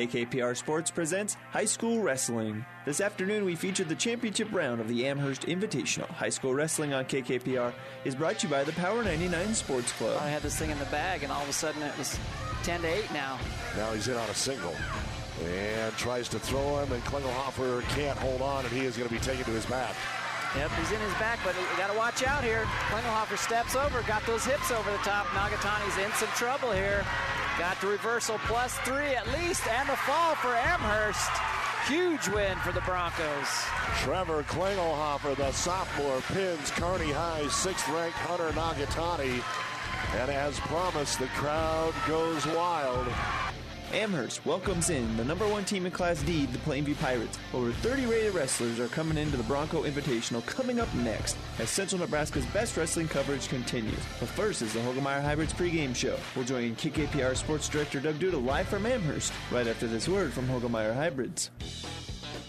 KKPR Sports presents High School Wrestling. This afternoon, we featured the championship round of the Amherst Invitational. High School Wrestling on KKPR is brought to you by the Power 99 Sports Club. I had this thing in the bag, and all of a sudden it was 10 to 8 now. Now he's in on a single and tries to throw him, and Klingelhofer can't hold on, and he is going to be taken to his back. Yep, he's in his back, but you got to watch out here. Klingelhofer steps over, got those hips over the top. Nagatani's in some trouble here. Got the reversal plus three at least, and the fall for Amherst. Huge win for the Broncos. Trevor Klingelhofer, the sophomore, pins Kearney High's sixth-ranked Hunter Nagatani. And as promised, the crowd goes wild. Amherst welcomes in the number one team in Class D, the Plainview Pirates. Over 30 rated wrestlers are coming into the Bronco Invitational coming up next as Central Nebraska's best wrestling coverage continues. But first is the Hoegemeyer Hybrids pregame show. We'll join KKPR Sports Director Doug Duda live from Amherst right after this word from Hoegemeyer Hybrids.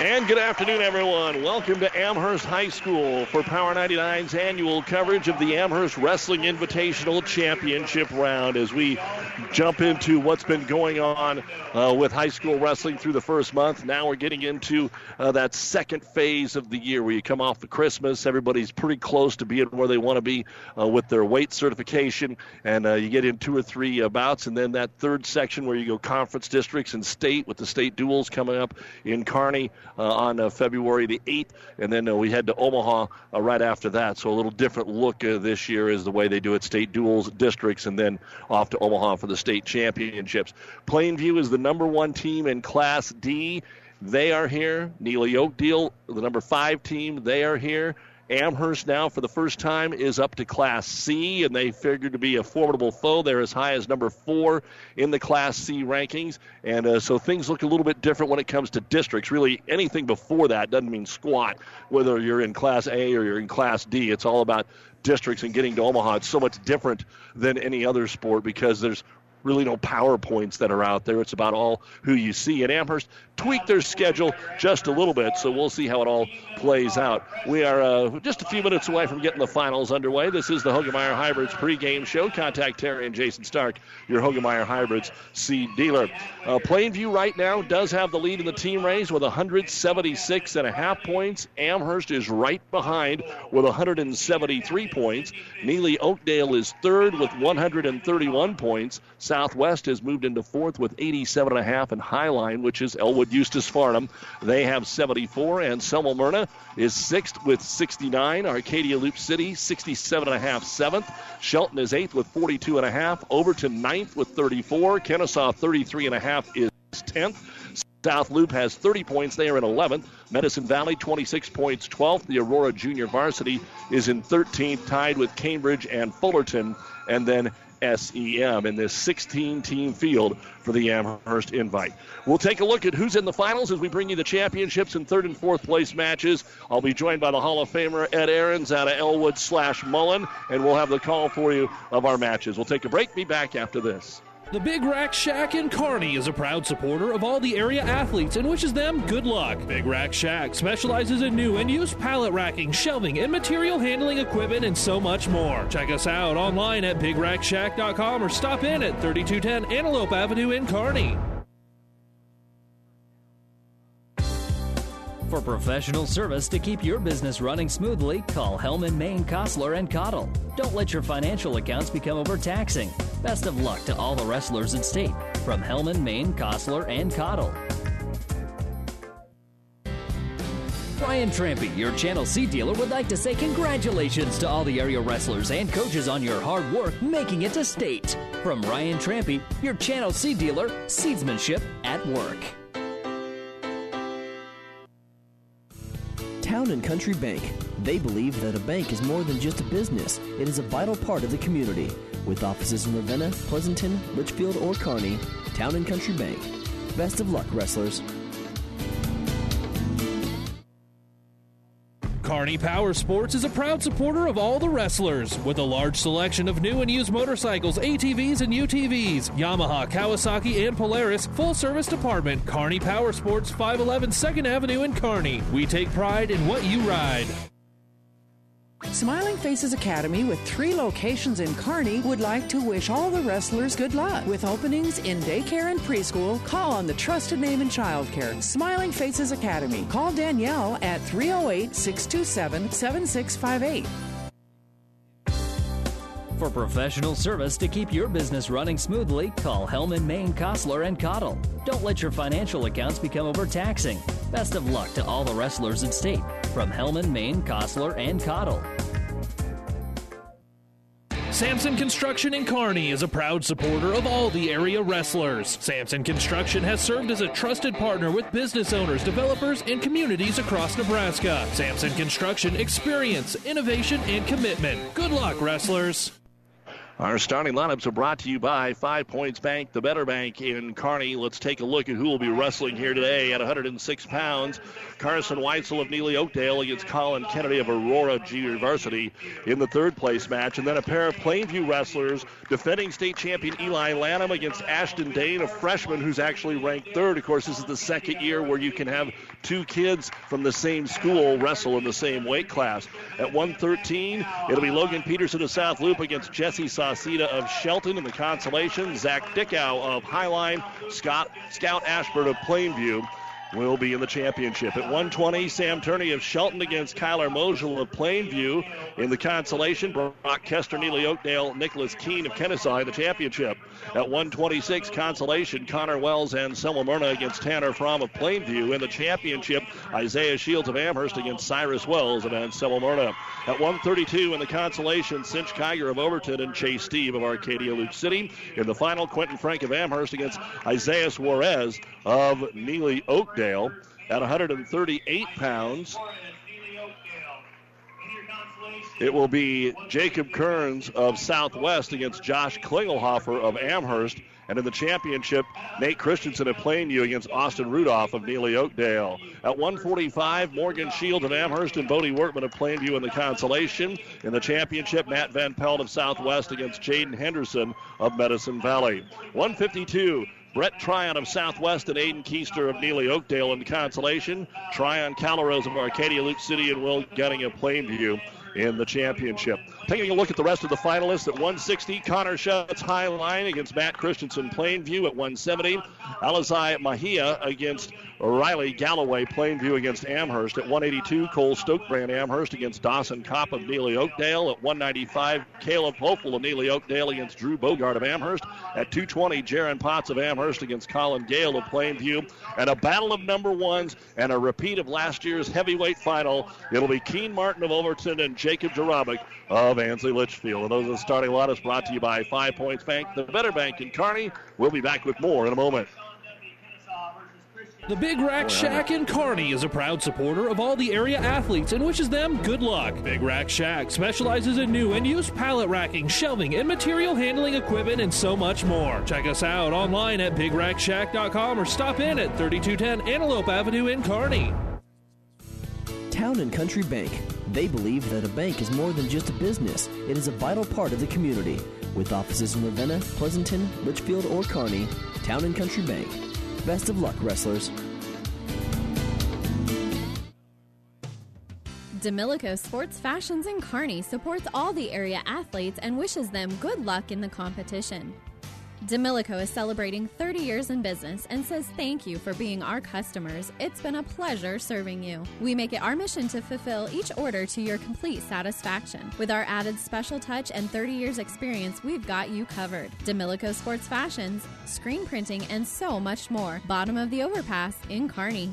And good afternoon, everyone. Welcome to Amherst High School for Power 99's annual coverage of the Amherst Wrestling Invitational Championship round as we jump into what's been going on uh, with high school wrestling through the first month. Now we're getting into uh, that second phase of the year where you come off of Christmas. Everybody's pretty close to being where they want to be uh, with their weight certification, and uh, you get in two or three bouts, and then that third section where you go conference districts and state with the state duels coming up in Kearney on uh, February the 8th, and then uh, we head to Omaha right after that. So a little different look this year is the way they do it: state duels, districts, and then off to Omaha for the state championships. Plainview is the number one team in Class D. They are here. Neligh Oakdale, the number five team, they are here. Amherst now, for the first time, is up to Class C, and they figure to be a formidable foe. They're as high as number four in the Class C rankings, and uh, so things look a little bit different when it comes to districts. Really, anything before that doesn't mean squat. Whether you're in Class A or you're in Class D, it's all about districts and getting to Omaha. It's so much different than any other sport because there's really no PowerPoints that are out there. It's about all who you see. And Amherst tweaked their schedule just a little bit, so we'll see how it all plays out. We are uh, just a few minutes away from getting the finals underway. This is the Hoegemeyer Hybrids pregame show. Contact Terry and Jason Stark, your Hoegemeyer Hybrids seed dealer. Uh, Plainview right now does have the lead in the team race with 176 and a half points. Amherst is right behind with 173 points. Neligh Oakdale is third with 131 points. Southwest has moved into fourth with 87.5, and Highline, which is Elwood Eustis Farnam, they have 74, and Selma Merna is sixth with 69. Arcadia Loup City 67 and a half, seventh. Shelton is eighth with 42 and a half. Overton ninth with 34. Kenesaw, 33 and a half is 10th. South Loup has 30 points. They are in 11th. Medicine Valley, 26 points, 12th. The Aurora Junior Varsity is in 13th, tied with Cambridge and Fullerton. And then SEM in this 16 team field for the Amherst invite. We'll take a look at who's in the finals as we bring you the championships and third and fourth place matches. I'll be joined by the Hall of Famer Ed Aarons out of Elwood slash Mullen, and we'll have the call for you of our matches. We'll take a break, be back after this. The Big Rack Shack in Kearney is a proud supporter of all the area athletes and wishes them good luck. Big Rack Shack specializes in new and used pallet racking, shelving, and material handling equipment, and so much more. Check us out online at bigrackshack.com or stop in at 3210 Antelope Avenue in Kearney. For professional service to keep your business running smoothly, call Hellman, Maine, Kostler, and Cottle. Don't let your financial accounts become overtaxing. Best of luck to all the wrestlers in state from Hellman, Maine, Kostler, and Cottle. Ryan Trampy, your Channel C dealer, would like to say congratulations to all the area wrestlers and coaches on your hard work making it to state. From Ryan Trampy, your Channel C dealer, seedsmanship at work. Town and Country Bank. They believe that a bank is more than just a business, it is a vital part of the community. With offices in Ravenna, Pleasanton, Litchfield, or Kearney, Town and Country Bank. Best of luck, wrestlers. Kearney Power Sports is a proud supporter of all the wrestlers. With a large selection of new and used motorcycles, ATVs, and UTVs, Yamaha, Kawasaki, and Polaris, full service department, Kearney Power Sports, 511 2nd Avenue in Kearney. We take pride in what you ride. Smiling Faces Academy, with three locations in Kearney, would like to wish all the wrestlers good luck. With openings in daycare and preschool, call on the trusted name in childcare, Smiling Faces Academy. Call Danielle at 308 627 7658. For professional service to keep your business running smoothly, call Hellman, Maine, Kostler, and Cottle. Don't let your financial accounts become overtaxing. Best of luck to all the wrestlers in state from Hellman, Maine, Kostler, and Cottle. Samson Construction in Kearney is a proud supporter of all the area wrestlers. Samson Construction has served as a trusted partner with business owners, developers, and communities across Nebraska. Samson Construction experience, innovation, and commitment. Good luck, wrestlers. Our starting lineups are brought to you by Five Points Bank, the better bank in Kearney. Let's take a look at who will be wrestling here today at 106 pounds. Carson Weitzel of Neligh Oakdale against Colin Kennedy of Aurora University in the third place match. And then a pair of Plainview wrestlers, defending state champion Eli Lanham against Ashton Dane, a freshman who's actually ranked third. Of course, this is the second year where you can have two kids from the same school wrestle in the same weight class. At 113, it'll be Logan Peterson of South Loup against Jesse Sauceda of Shelton in the consolation. Zach Dickow of Highline, Scott Scout Ashburn of Plainview will be in the championship. At 120, Sam Turney of Shelton against Kyler Mosel of Plainview in the consolation. Brock Kester, Neligh Oakdale, Nicholas Keene of Kenesaw in the championship. At 126, consolation, Connor Wells and Selma Merna against Tanner Fromm of Plainview in the championship. Isaiah Shields of Amherst against Cyrus Wells of Anselmo Merna. At 132 in the consolation, Cinch Kiger of Overton and Chase Steve of Arcadia Loup City. In the final, Quentin Frank of Amherst against Isaiah Juarez of Neligh Oakdale. At 138 pounds, it will be Jacob Kearns of Southwest against Josh Klingelhofer of Amherst. And in the championship, Nate Christensen of Plainview against Austin Rudolph of Neligh Oakdale. At 145, Morgan Shield of Amherst and Bodie Workman of Plainview in the consolation. In the championship, Matt Van Pelt of Southwest against Jaden Henderson of Medicine Valley. 152, Brett Tryon of Southwest and Aiden Keister of Neligh Oakdale in consolation. Tryon Calaros of Arcadia Loup City and Will Gunning of Plainview in the championship. Taking a look at the rest of the finalists at 160, Connor Schutz high line against Matt Christensen Plainview at 170. Alizai Mahia against Riley Galloway Plainview against Amherst at 182. Cole Stokebrand Amherst against Dawson Kopp of Neligh Oakdale at 195. Caleb Hopeful of Neligh Oakdale against Drew Bogart of Amherst at 220. Jaron Potts of Amherst against Colin Gale of Plainview. And a battle of number ones and a repeat of last year's heavyweight final. It'll be Keen Martin of Overton and Jacob Jarabic of Ansley Litchfield. And those are the starting lineups brought to you by Five Points Bank, the better bank in Kearney. We'll be back with more in a moment. The Big Rack Shack in Kearney is a proud supporter of all the area athletes and wishes them good luck. Big Rack Shack specializes in new and used pallet racking, shelving, and material handling equipment, and so much more. Check us out online at bigrackshack.com or stop in at 3210 Antelope Avenue in Kearney. Town and Country Bank. They believe that a bank is more than just a business, it is a vital part of the community. With offices in Ravenna, Pleasanton, Litchfield, or Kearney, Town and Country Bank. Best of luck, wrestlers. Demilico Sports Fashions in Kearney supports all the area athletes and wishes them good luck in the competition. Demilico is celebrating 30 years in business and says thank you for being our customers. It's been a pleasure serving you. We make it our mission to fulfill each order to your complete satisfaction. With our added special touch and 30 years experience, we've got you covered. Demilico Sports Fashions, screen printing, and so much more. Bottom of the overpass in Kearney.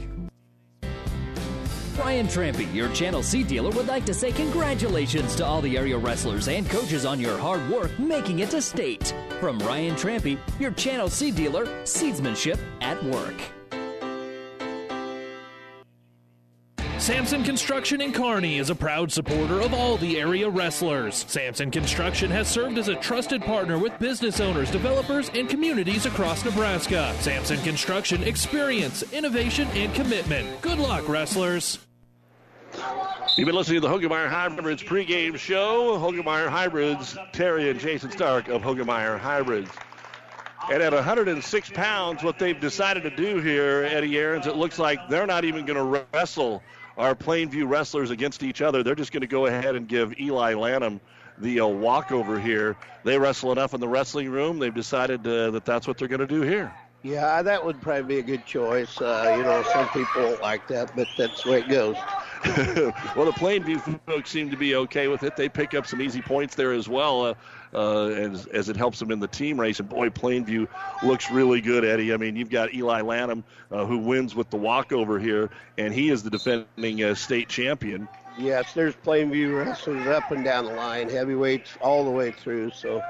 Brian Trampy, your Channel C dealer, would like to say congratulations to all the area wrestlers and coaches on your hard work making it to state. From Ryan Trampy, your Channel C dealer, seedsmanship at work. Samson Construction in Kearney is a proud supporter of all the area wrestlers. Samson Construction has served as a trusted partner with business owners, developers, and communities across Nebraska. Samson Construction experience, innovation, and commitment. Good luck, wrestlers. You've been listening to the Hoegemeyer Hybrids pregame show. Hoegemeyer Hybrids, Terry and Jason Stark of Hoegemeyer Hybrids. And at 106 pounds, what they've decided to do here, Eddie Aarons, it looks like they're not even going to wrestle our Plainview wrestlers against each other. They're just going to go ahead and give Eli Lanham the uh, walkover here. They wrestle enough in the wrestling room. They've decided uh, that that's what they're going to do here. Yeah, that would probably be a good choice. Uh, you know, some people like that, but that's the way it goes. well, the Plainview folks seem to be okay with it. They pick up some easy points there as well. Uh, uh, as, as it helps them in the team race. And boy, Plainview looks really good, Eddie. I mean, you've got Eli Lanham uh, who wins with the walkover here, and he is the defending uh, state champion. Yes, there's Plainview wrestlers up and down the line, heavyweights all the way through. So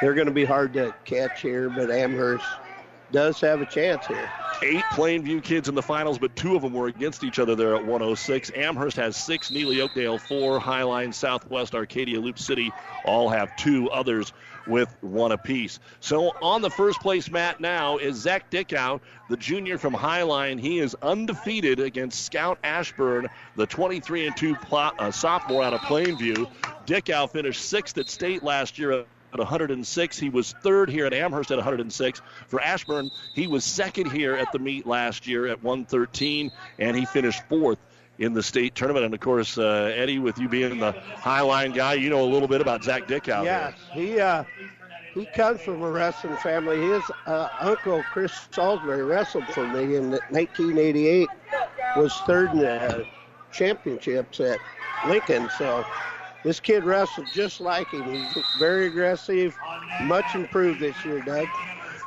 they're going to be hard to catch here, but Amherst does have a chance here. Eight Plainview kids in the finals, but two of them were against each other there at 106. Amherst has six, Neligh Oakdale four, Highline, Southwest, Arcadia, Loup City all have two others with one apiece. So on the first place mat now is Zach Dickow, the junior from Highline. He is undefeated against Scout Ashburn, the 23 and 2 plot, uh, sophomore out of Plainview. Dickow finished sixth at state last year at 106. He was third here at Amherst at 106. For Ashburn, he was second here at the meet last year at 113, and he finished fourth in the state tournament. And of course, uh, Eddie, with you being the Highline guy, you know a little bit about Zach Dickow. Yes, he uh, he comes from a wrestling family. His uh, uncle Chris Salisbury wrestled for me in 1988. Was third in the championships at Lincoln. So this kid wrestled just like him. He's very aggressive, much improved this year, Doug.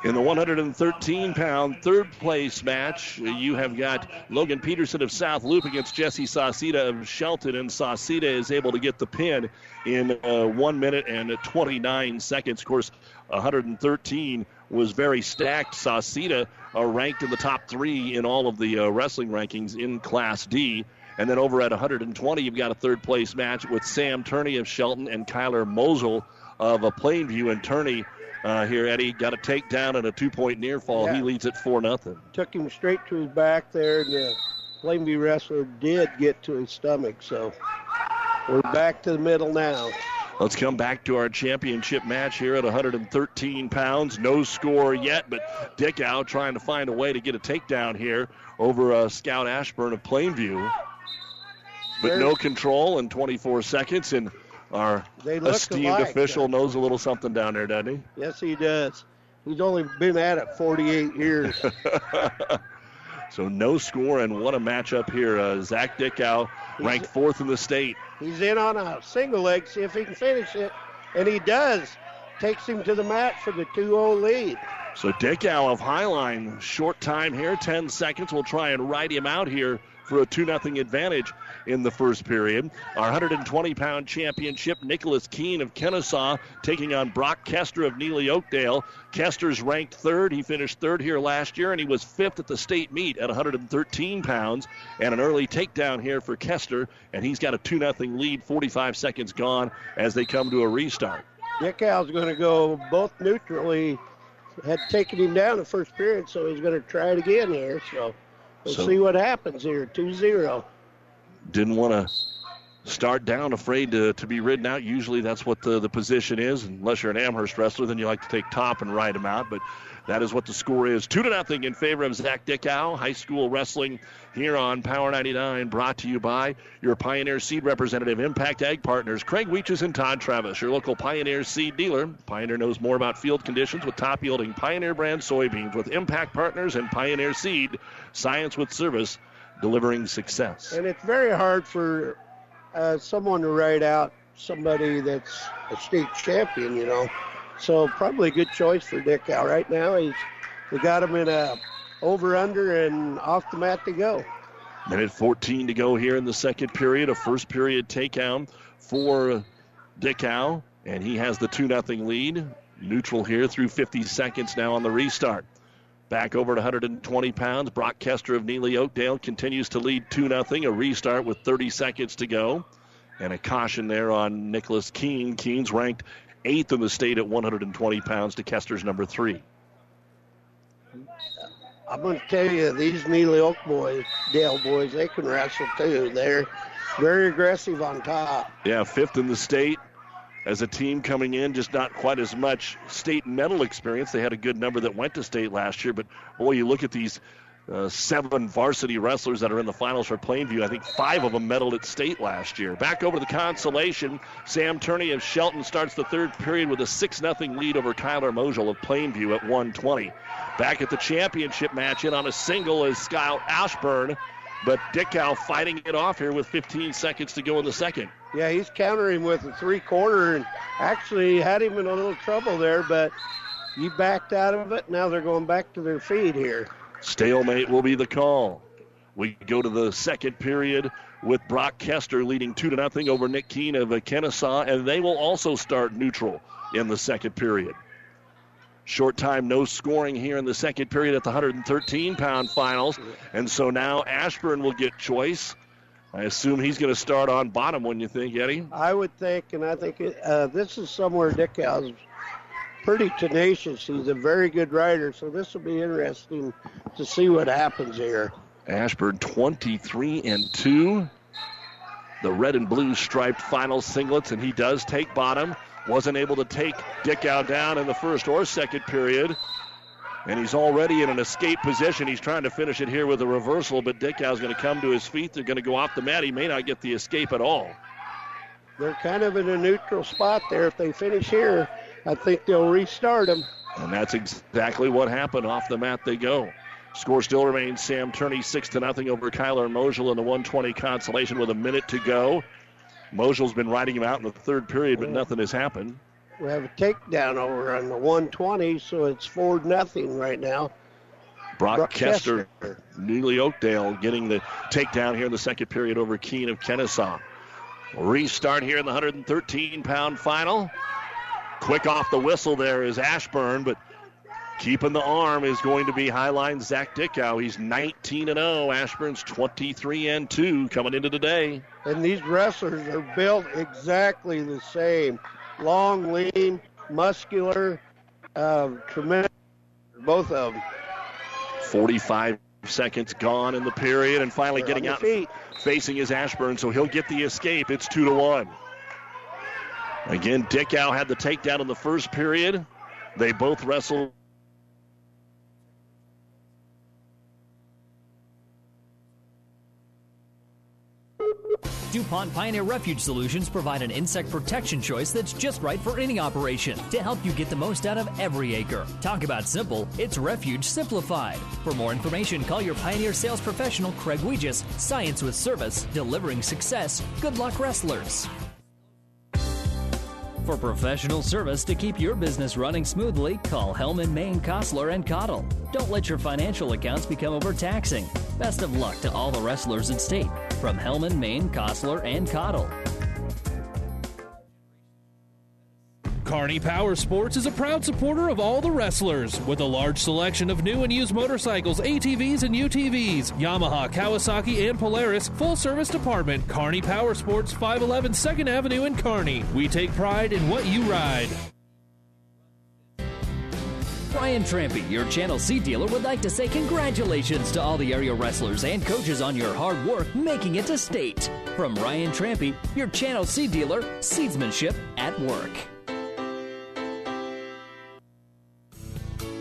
In the 113 pound third place match, you have got Logan Peterson of South Loup against Jesse Sauceda of Shelton, and Sauceda is able to get the pin in uh, 1 minute and 29 seconds. Of course, 113 was very stacked. Sauceda are ranked in the top three in all of the uh, wrestling rankings in Class D. And then over at 120, you've got a third place match with Sam Turney of Shelton and Kyler Mosel of a Plainview. And Turney uh, here, Eddie, got a takedown and a two point near fall. Yeah. He leads at 4 nothing. Took him straight to his back there, and the Plainview wrestler did get to his stomach. So we're back to the middle now. Let's come back to our championship match here at 113 pounds. No score yet, but Dickow trying to find a way to get a takedown here over uh, Scout Ashburn of Plainview. But no control in 24 seconds, and our esteemed alike, official knows a little something down there, doesn't he? Yes, he does. He's only been at it 48 years. So no score and what a matchup here. Uh, Zach Dickow ranked fourth in the state. He's in on a single leg, see if he can finish it. And he does. Takes him to the mat for the 2 0 lead. So Dickow of Highline, short time here, 10 seconds. We'll try and ride him out here for a 2 0 advantage in the first period. Our 120 pound championship, Nicholas Keene of Kenesaw taking on Brock Kester of Neligh Oakdale. Kester's ranked third. He finished third here last year, and he was fifth at the state meet at 113 pounds. And an early takedown here for Kester, and he's got a 2 0 lead, 45 seconds gone as they come to a restart. Dickow's going to go both neutrally. Had taken him down the first period, so he's going to try it again here. So we'll So- see what happens here. 2 0. Didn't want to start down, afraid to, to be ridden out. Usually that's what the, the position is. Unless you're an Amherst wrestler, then you like to take top and ride them out. But that is what the score is. Two to nothing in favor of Zach Dickow. High school wrestling here on Power 99, brought to you by your Pioneer Seed representative, Impact Ag Partners, Craig Weeches and Todd Travis, your local Pioneer Seed dealer. Pioneer knows more about field conditions with top yielding Pioneer brand soybeans with Impact Partners and Pioneer Seed. Science with service, delivering success. And it's very hard for uh, someone to write out somebody that's a state champion, you know. So probably a good choice for Dickow right now. He's we got him in a over under and off the mat to go. Minute 14 to go here in the second period. A first period takedown for Dickow, and he has the 2 0 lead. Neutral here through 50 seconds now on the restart. Back over to 120 pounds. Brock Kester of Neligh Oakdale continues to lead 2 0. A restart with 30 seconds to go. And a caution there on Nicholas Keene. Keene's ranked eighth in the state at 120 pounds to Kester's number three. I'm going to tell you, these Neligh Oak boys, Dale boys, they can wrestle too. They're very aggressive on top. Yeah, fifth in the state as a team coming in, just not quite as much state medal experience. They had a good number that went to state last year, but boy, you look at these uh, seven varsity wrestlers that are in the finals for Plainview. I think five of them medaled at state last year. Back over to the consolation. Sam Turney of Shelton starts the third period with a 6 0 lead over Kyler Mosel of Plainview at 120. Back at the championship match in on a single is Scout Ashburn, but Dickow fighting it off here with 15 seconds to go in the second. Yeah, he's countering with a three quarter and actually had him in a little trouble there, but he backed out of it. Now they're going back to their feet here. Stalemate will be the call. We go to the second period with Brock Kester leading 2 to nothing over Nick Keene of Kenesaw, and they will also start neutral in the second period. Short time, no scoring here in the second period at the 113 pound finals. And so now Ashburn will get choice. I assume he's going to start on bottom, when you think, Eddie? I would think, and I think uh, this is somewhere Dickow's pretty tenacious. He's a very good rider, so this will be interesting to see what happens here. Ashburn 23 and 2. The red and blue striped final singlets, and he does take bottom. Wasn't able to take Dickow down in the first or second period. And he's already in an escape position. He's trying to finish it here with a reversal, but Dickow's going to come to his feet. They're going to go off the mat. He may not get the escape at all. They're kind of in a neutral spot there. If they finish here, I think they'll restart him. And that's exactly what happened. Off the mat they go. Score still remains Sam Turney 6 to nothing over Kyler Mosel in the 120 consolation with a minute to go. Mosel's been riding him out in the third period, but nothing has happened. We have a takedown over on the 120, so it's 4 nothing right now. Brock, Brock Kester, Kester, Neligh Oakdale getting the takedown here in the second period over Keene of Kenesaw. Restart here in the 113 pound final. Quick off the whistle there is Ashburn, but keeping the arm is going to be Highline Zach Dickow. He's 19 and 0. Ashburn's 23 and 2 coming into today. And these wrestlers are built exactly the same long, lean, muscular, uh, tremendous. Both of them. 45 seconds gone in the period, and finally getting out, feet. facing his Ashburn, so he'll get the escape. It's two to one. Again, Dickow had the takedown in the first period. They both wrestled DuPont Pioneer Refuge Solutions provide an insect protection choice that's just right for any operation to help you get the most out of every acre. Talk about simple, it's Refuge simplified. For more information, call your Pioneer sales professional, Craig Weegis. Science with service, delivering success. Good luck, wrestlers. For professional service to keep your business running smoothly, call Hellman, Maine, Kostler, and Cottle. Don't let your financial accounts become overtaxing. Best of luck to all the wrestlers in state from Hellman, Maine, Kostler, and Cottle. Kearney Power Sports is a proud supporter of all the wrestlers with a large selection of new and used motorcycles, ATVs, and UTVs. Yamaha, Kawasaki, and Polaris full service department. Kearney Power Sports, 511 2nd Avenue in Kearney. We take pride in what you ride. Brian Trampy, your Channel C dealer, would like to say congratulations to all the area wrestlers and coaches on your hard work making it to state. From Ryan Trampy, your Channel C dealer, seedsmanship at work.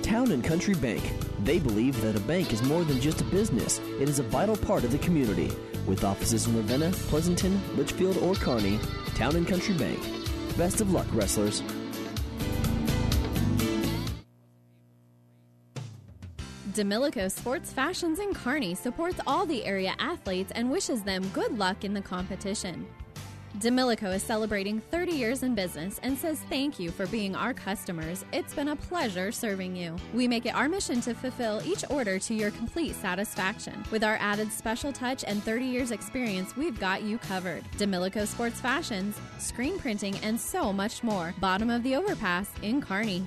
Town and Country Bank. They believe that a bank is more than just a business, it is a vital part of the community. With offices in Ravenna, Pleasanton, Litchfield, or Kearney, Town and Country Bank. Best of luck, wrestlers. Demilico Sports Fashions in Kearney supports all the area athletes and wishes them good luck in the competition. Demilico is celebrating 30 years in business and says thank you for being our customers. It's been a pleasure serving you. We make it our mission to fulfill each order to your complete satisfaction. With our added special touch and 30 years experience, we've got you covered. Demilico Sports Fashions, screen printing, and so much more. Bottom of the overpass in Kearney.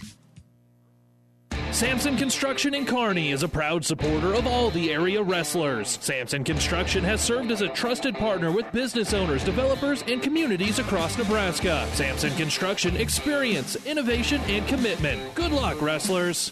Samson Construction in Kearney is a proud supporter of all the area wrestlers. Samson Construction has served as a trusted partner with business owners, developers, and communities across Nebraska. Samson Construction experience, innovation, and commitment. Good luck, wrestlers.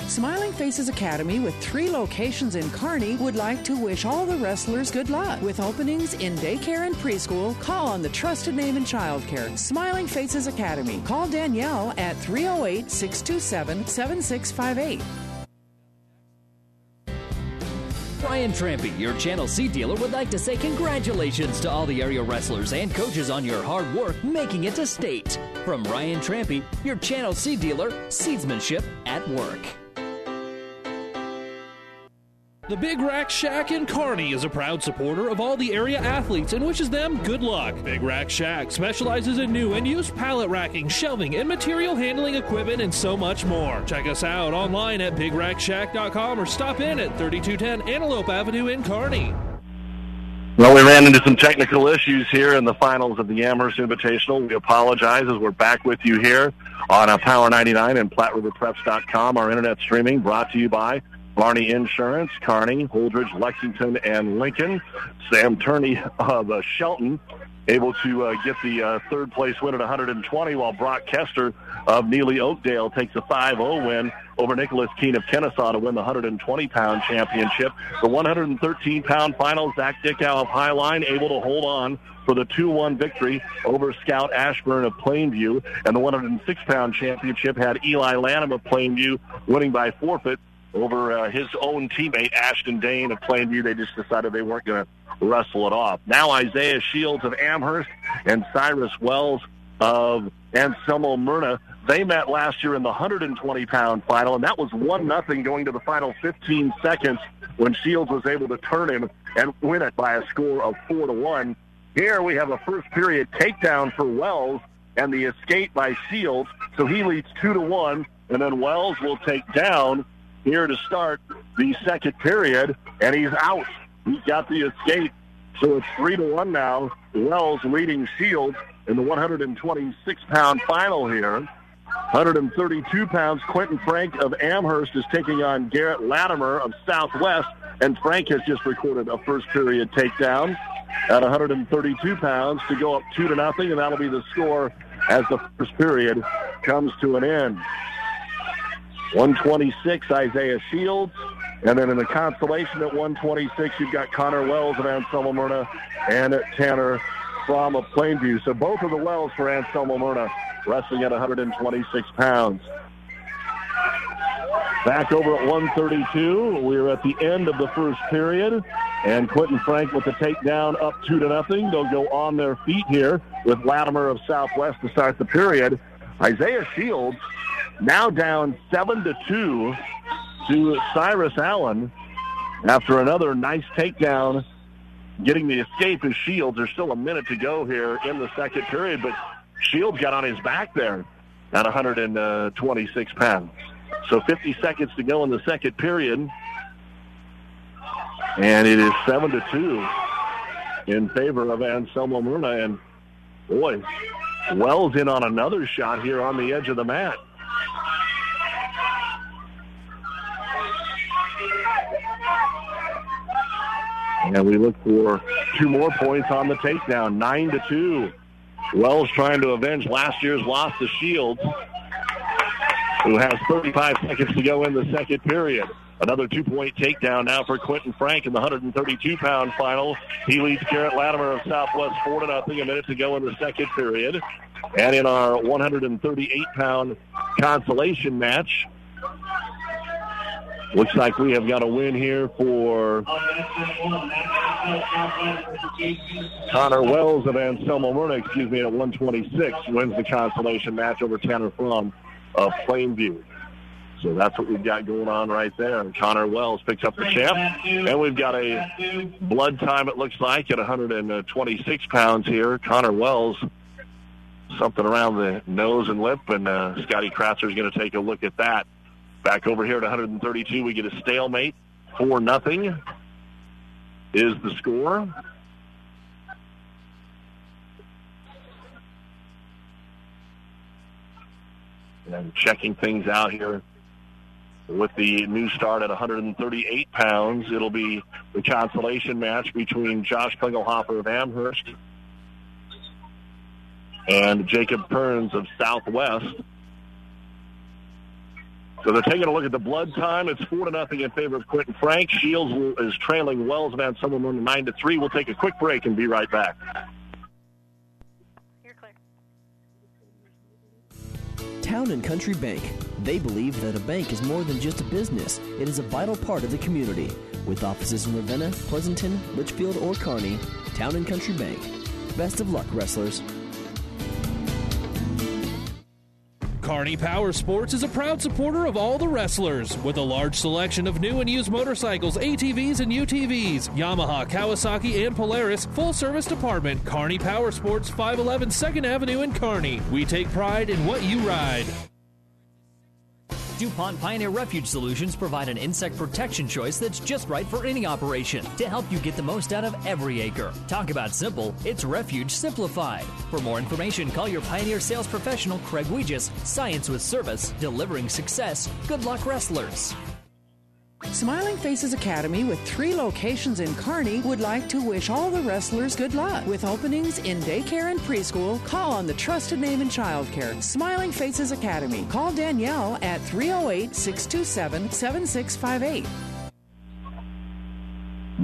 Smiling Faces Academy, with three locations in Kearney, would like to wish all the wrestlers good luck. With openings in daycare and preschool, call on the trusted name in childcare, Smiling Faces Academy. Call Danielle at 308 627 7658. Brian Trampy, your Channel C dealer, would like to say congratulations to all the area wrestlers and coaches on your hard work making it to state. From Ryan Trampy, your Channel C dealer, seedsmanship at work. The Big Rack Shack in Kearney is a proud supporter of all the area athletes and wishes them good luck. Big Rack Shack specializes in new and used pallet racking, shelving, and material handling equipment, and so much more. Check us out online at bigrackshack.com or stop in at 3210 Antelope Avenue in Kearney. Well, we ran into some technical issues here in the finals of the Amherst Invitational. We apologize as we're back with you here on Power 99 and PlatteRiverPreps.com. Our internet streaming brought to you by Barney Insurance, Kearney, Holdrege, Lexington, and Lincoln. Sam Turney of uh, Shelton able to uh, get the uh, third place win at 120, while Brock Kester of Neligh Oakdale takes a 5-0 win over Nicholas Keene of Kenesaw to win the 120-pound championship. The 113-pound final, Zach Dickow of Highline able to hold on for the 2-1 victory over Scout Ashburn of Plainview. And the 106-pound championship had Eli Lanham of Plainview winning by forfeit over uh, his own teammate, Ashton Dane of Plainview. They just decided they weren't going to wrestle it off. Now Isaiah Shields of Amherst and Cyrus Wells of Anselmo Merna. They met last year in the 120-pound final, and that was 1 nothing going to the final 15 seconds when Shields was able to turn him and win it by a score of 4 to 1. Here we have a first period takedown for Wells and the escape by Shields, so he leads 2 to 1, and then Wells will take down here to start the second period, and he's out. He's got the escape. So it's three to one now. Wells leading Shields in the 126 pound final here. 132 pounds. Quentin Frank of Amherst is taking on Garrett Latimer of Southwest, and Frank has just recorded a first period takedown at 132 pounds to go up two to nothing, and that'll be the score as the first period comes to an end. 126, Isaiah Shields. And then in the consolation at 126, you've got Connor Wells of Anselmo Merna and Tanner Fromm Plainview. So both of the wells for Anselmo Merna wrestling at 126 pounds. Back over at 132. We're at the end of the first period. And Quentin Frank with the takedown up two to nothing. They'll go on their feet here with Latimer of Southwest to start the period. Isaiah Shields now down seven to two to Cyrus Allen after another nice takedown. Getting the escape is Shields. There's still a minute to go here in the second period, but Shields got on his back there at 126 pounds. So 50 seconds to go in the second period. And it is 7 to 2 in favor of Anselmo Merna. And boy, Wells in on another shot here on the edge of the mat. And we look for two more points on the takedown, 9 to 2. Wells trying to avenge last year's loss to Shields, who has 35 seconds to go in the second period. Another two-point takedown now for Quentin Frank in the 132-pound final. He leads Garrett Latimer of Southwest 4 to nothing. A minute to go in the second period. And in our 138-pound consolation match, looks like we have got a win here for Connor Wells of Anselmo excuse me, at 126 wins the consolation match over Tanner Fromm of Plainview. So that's what we've got going on right there. And Connor Wells picks up the champ. And we've got a blood time, it looks like, at 126 pounds here. Connor Wells, something around the nose and lip, and uh, Scotty Kratzer is going to take a look at that. Back over here at 132, we get a stalemate. 4 nothing is the score. And checking things out here with the new start at 138 pounds. It'll be the consolation match between Josh Klingelhofer of Amherst and Jacob Kearns of Southwest. So they're taking a look at the blood time. It's four to nothing in favor of Quentin Frank. Shields is trailing Wells Van Summerman nine to three. We'll take a quick break and be right back. You're clear. Town and Country Bank. They believe that a bank is more than just a business. It is a vital part of the community. With offices in Ravenna, Pleasanton, Litchfield, or Kearney, Town and Country Bank. Best of luck, wrestlers. Kearney Power Sports is a proud supporter of all the wrestlers. With a large selection of new and used motorcycles, ATVs, and UTVs, Yamaha, Kawasaki, and Polaris, full service department, Kearney Power Sports, 511 2nd Avenue in Kearney. We take pride in what you ride. DuPont Pioneer Refuge Solutions provide an insect protection choice that's just right for any operation to help you get the most out of every acre. Talk about simple, it's Refuge Simplified. For more information, call your Pioneer sales professional, Craig Weegis. Science with service, delivering success. Good luck, wrestlers. Smiling Faces Academy, with three locations in Kearney, would like to wish all the wrestlers good luck. With openings in daycare and preschool, call on the trusted name in childcare, Smiling Faces Academy. Call Danielle at 308 627 7658.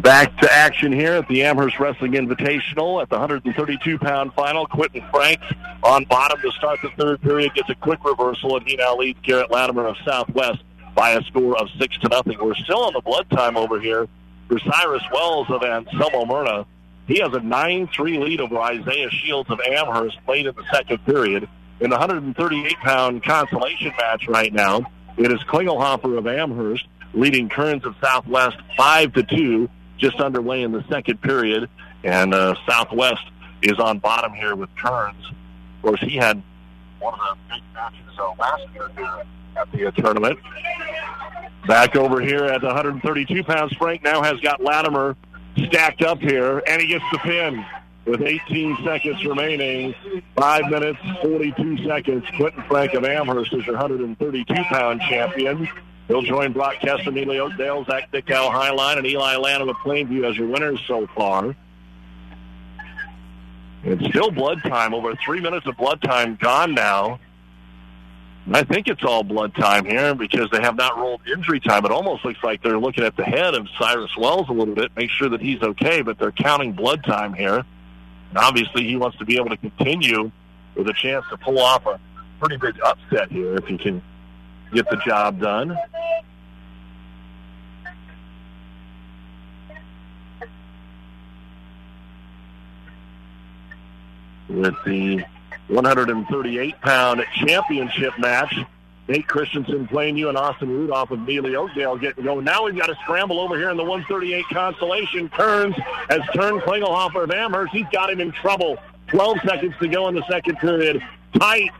Back to action here at the Amherst Wrestling Invitational at the 132-pound final. Quentin Franks on bottom to start the third period gets a quick reversal, and he now leads Garrett Latimer of Southwest by a score of six to nothing. We're still on the blood time over here for Cyrus Wells of Anselmo Merna. He has a 9-3 lead over Isaiah Shields of Amherst late in the second period. In the 138-pound consolation match right now, it is Klingelhofer of Amherst leading Kearns of Southwest 5 to 2, just underway in the second period. And uh, Southwest is on bottom here with Kearns. Of course, he had one of the big matches uh, last year here at the uh, tournament. Back over here at 132 pounds, Frank now has got Latimer stacked up here, and he gets the pin with 18 seconds remaining. Five minutes, 42 seconds. Quentin Frank of Amherst is your 132-pound champion. He'll join Brock Kester, Neligh Oakdale, Zach Dickow, Highline, and Eli Lanham of Plainview as your winners so far. It's still blood time. Over three minutes of blood time gone now. I think it's all blood time here because they have not rolled injury time. It almost looks like they're looking at the head of Cyrus Wells a little bit, make sure that he's okay, but they're counting blood time here. And obviously, he wants to be able to continue with a chance to pull off a pretty big upset here if he can get the job done. With the 138 pound championship match. Nate Christensen playing you and Austin Rudolph of Neligh Oakdale getting going. Now we've got to scramble over here in the 138 Constellation. Kearns has turned Klingelhofer of Amherst. He's got him in trouble. 12 seconds to go in the second period. Tight.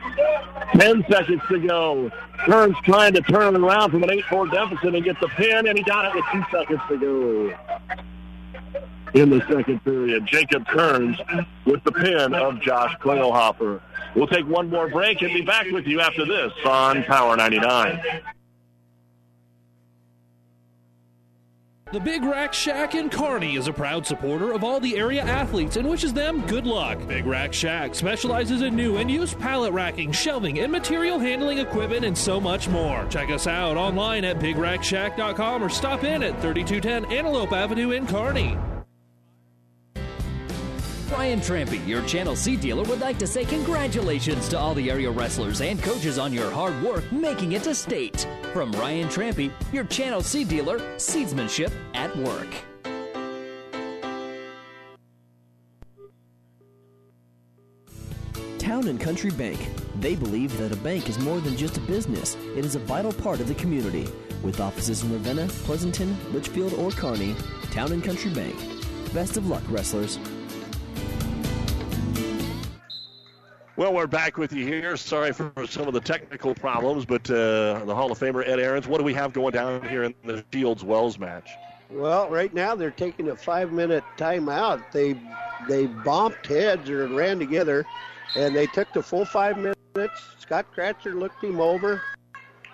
10 seconds to go. Kearns trying to turn around from an 8-4 deficit and get the pin, and he got it with two seconds to go in the second period. Jacob Kearns with the pin of Josh Klingelhofer. We'll take one more break and be back with you after this on Power 99. The Big Rack Shack in Kearney is a proud supporter of all the area athletes and wishes them good luck. Big Rack Shack specializes in new and used pallet racking, shelving, and material handling equipment, and so much more. Check us out online at bigrackshack.com or stop in at 3210 Antelope Avenue in Kearney. Ryan Trampy, your Channel C dealer, would like to say congratulations to all the area wrestlers and coaches on your hard work making it to state. From Ryan Trampy, your Channel C dealer, seedsmanship at work. Town and Country Bank. They believe that a bank is more than just a business, it is a vital part of the community. With offices in Ravenna, Pleasanton, Litchfield, or Kearney, Town and Country Bank. Best of luck, wrestlers. Well, we're back with you here. Sorry for some of the technical problems, but uh, the Hall of Famer Ed Ahrens, what do we have going down here in the Shields Wells match? Well, right now they're taking a five-minute timeout. They they bumped heads or ran together, and they took the full five minutes. Scott Kratzer looked him over.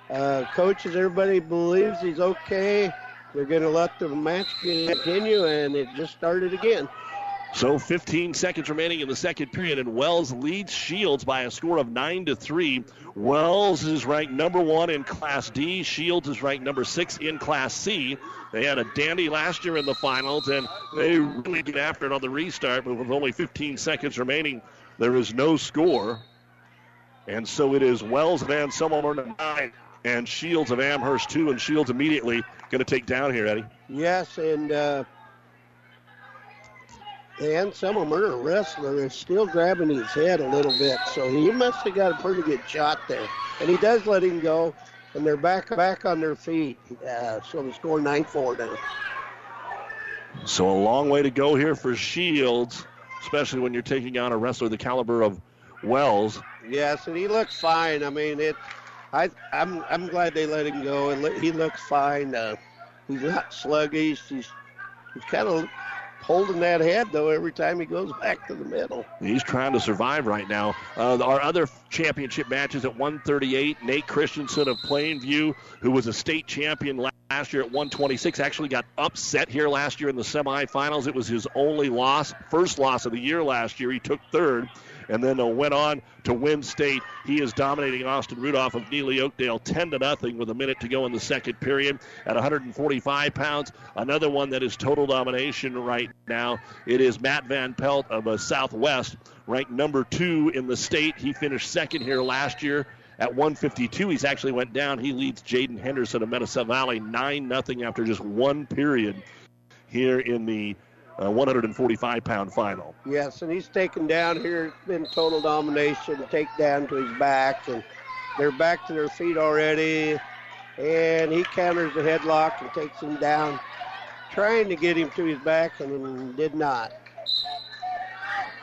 Uh, coaches, everybody believes he's okay. They're going to let the match continue, and it just started again. So 15 seconds remaining in the second period, and Wells leads Shields by a score of 9 to 3. Wells is ranked number one in Class D. Shields is ranked number six in Class C. They had a dandy last year in the finals, and they really get after it on the restart, but with only 15 seconds remaining, there is no score. And so it is Wells of Anselmo nine and Shields of Amherst two, and Shields immediately going to take down here, Eddie. Yes, and uh, and Semmelmer, a wrestler, is still grabbing his head a little bit, so he must have got a pretty good shot there. And he does let him go, and they're back back on their feet. Uh, so the score 9-4 now. So a long way to go here for Shields, especially when you're taking on a wrestler the caliber of Wells. Yes, and he looks fine. I mean, it. I I'm I'm glad they let him go, and he looks fine. Uh, he's not sluggish. He's he's kind of holding that head though every time he goes back to the middle. He's trying to survive right now. Uh, our other championship matches at 138, Nate Christensen of Plainview, who was a state champion last year at 126, actually got upset here last year in the semifinals. It was his only loss, first loss of the year last year. He took third and then went on to win state. He is dominating Austin Rudolph of Neligh Oakdale 10 to nothing with a minute to go in the second period at 145 pounds. Another one that is total domination right now. It is Matt Van Pelt of uh, Southwest, ranked number two in the state. He finished second here last year at 152. He's actually went down. He leads Jaden Henderson of Medicine Valley 9 nothing after just one period here in the uh, 145 pound final. Yes, and he's taken down here. It's been total domination, take down to his back, and they're back to their feet already. And he counters the headlock and takes him down, trying to get him to his back, and did not.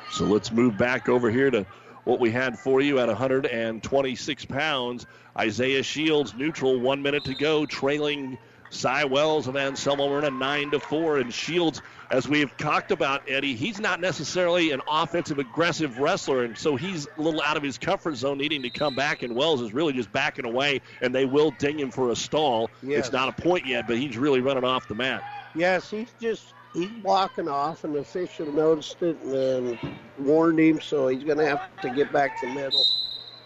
So let's move back over here to what we had for you at 126 pounds. Isaiah Shields neutral, one minute to go, trailing Cy Wells of Anselmo Merna 9 to 4. And Shields, as we've talked about, Eddie, he's not necessarily an offensive aggressive wrestler. And so he's a little out of his comfort zone, needing to come back. And Wells is really just backing away, and they will ding him for a stall. Yes. It's not a point yet, but he's really running off the mat. Yes, he's just he's walking off, and the official noticed it and warned him, so he's going to have to get back to the middle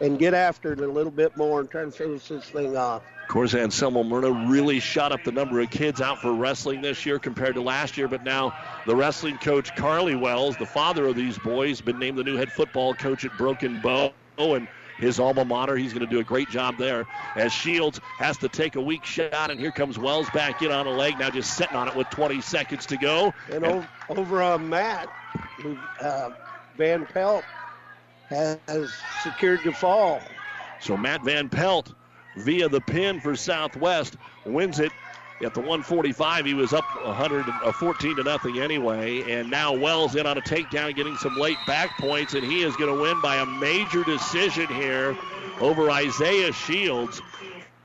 and get after it a little bit more and try to finish this thing off. Of course, Anselmo Merna really shot up the number of kids out for wrestling this year compared to last year. But now the wrestling coach, Carly Wells, the father of these boys, been named the new head football coach at Broken Bow. And his alma mater. He's going to do a great job there as Shields has to take a weak shot, and here comes Wells back in on a leg, now just sitting on it with 20 seconds to go. And, and over on Matt, uh, Van Pelt has secured the fall. So Matt Van Pelt, via the pin for Southwest, wins it at the 145. He was up 114 uh, to nothing anyway, and now Wells in on a takedown, getting some late back points, and he is going to win by a major decision here over Isaiah Shields.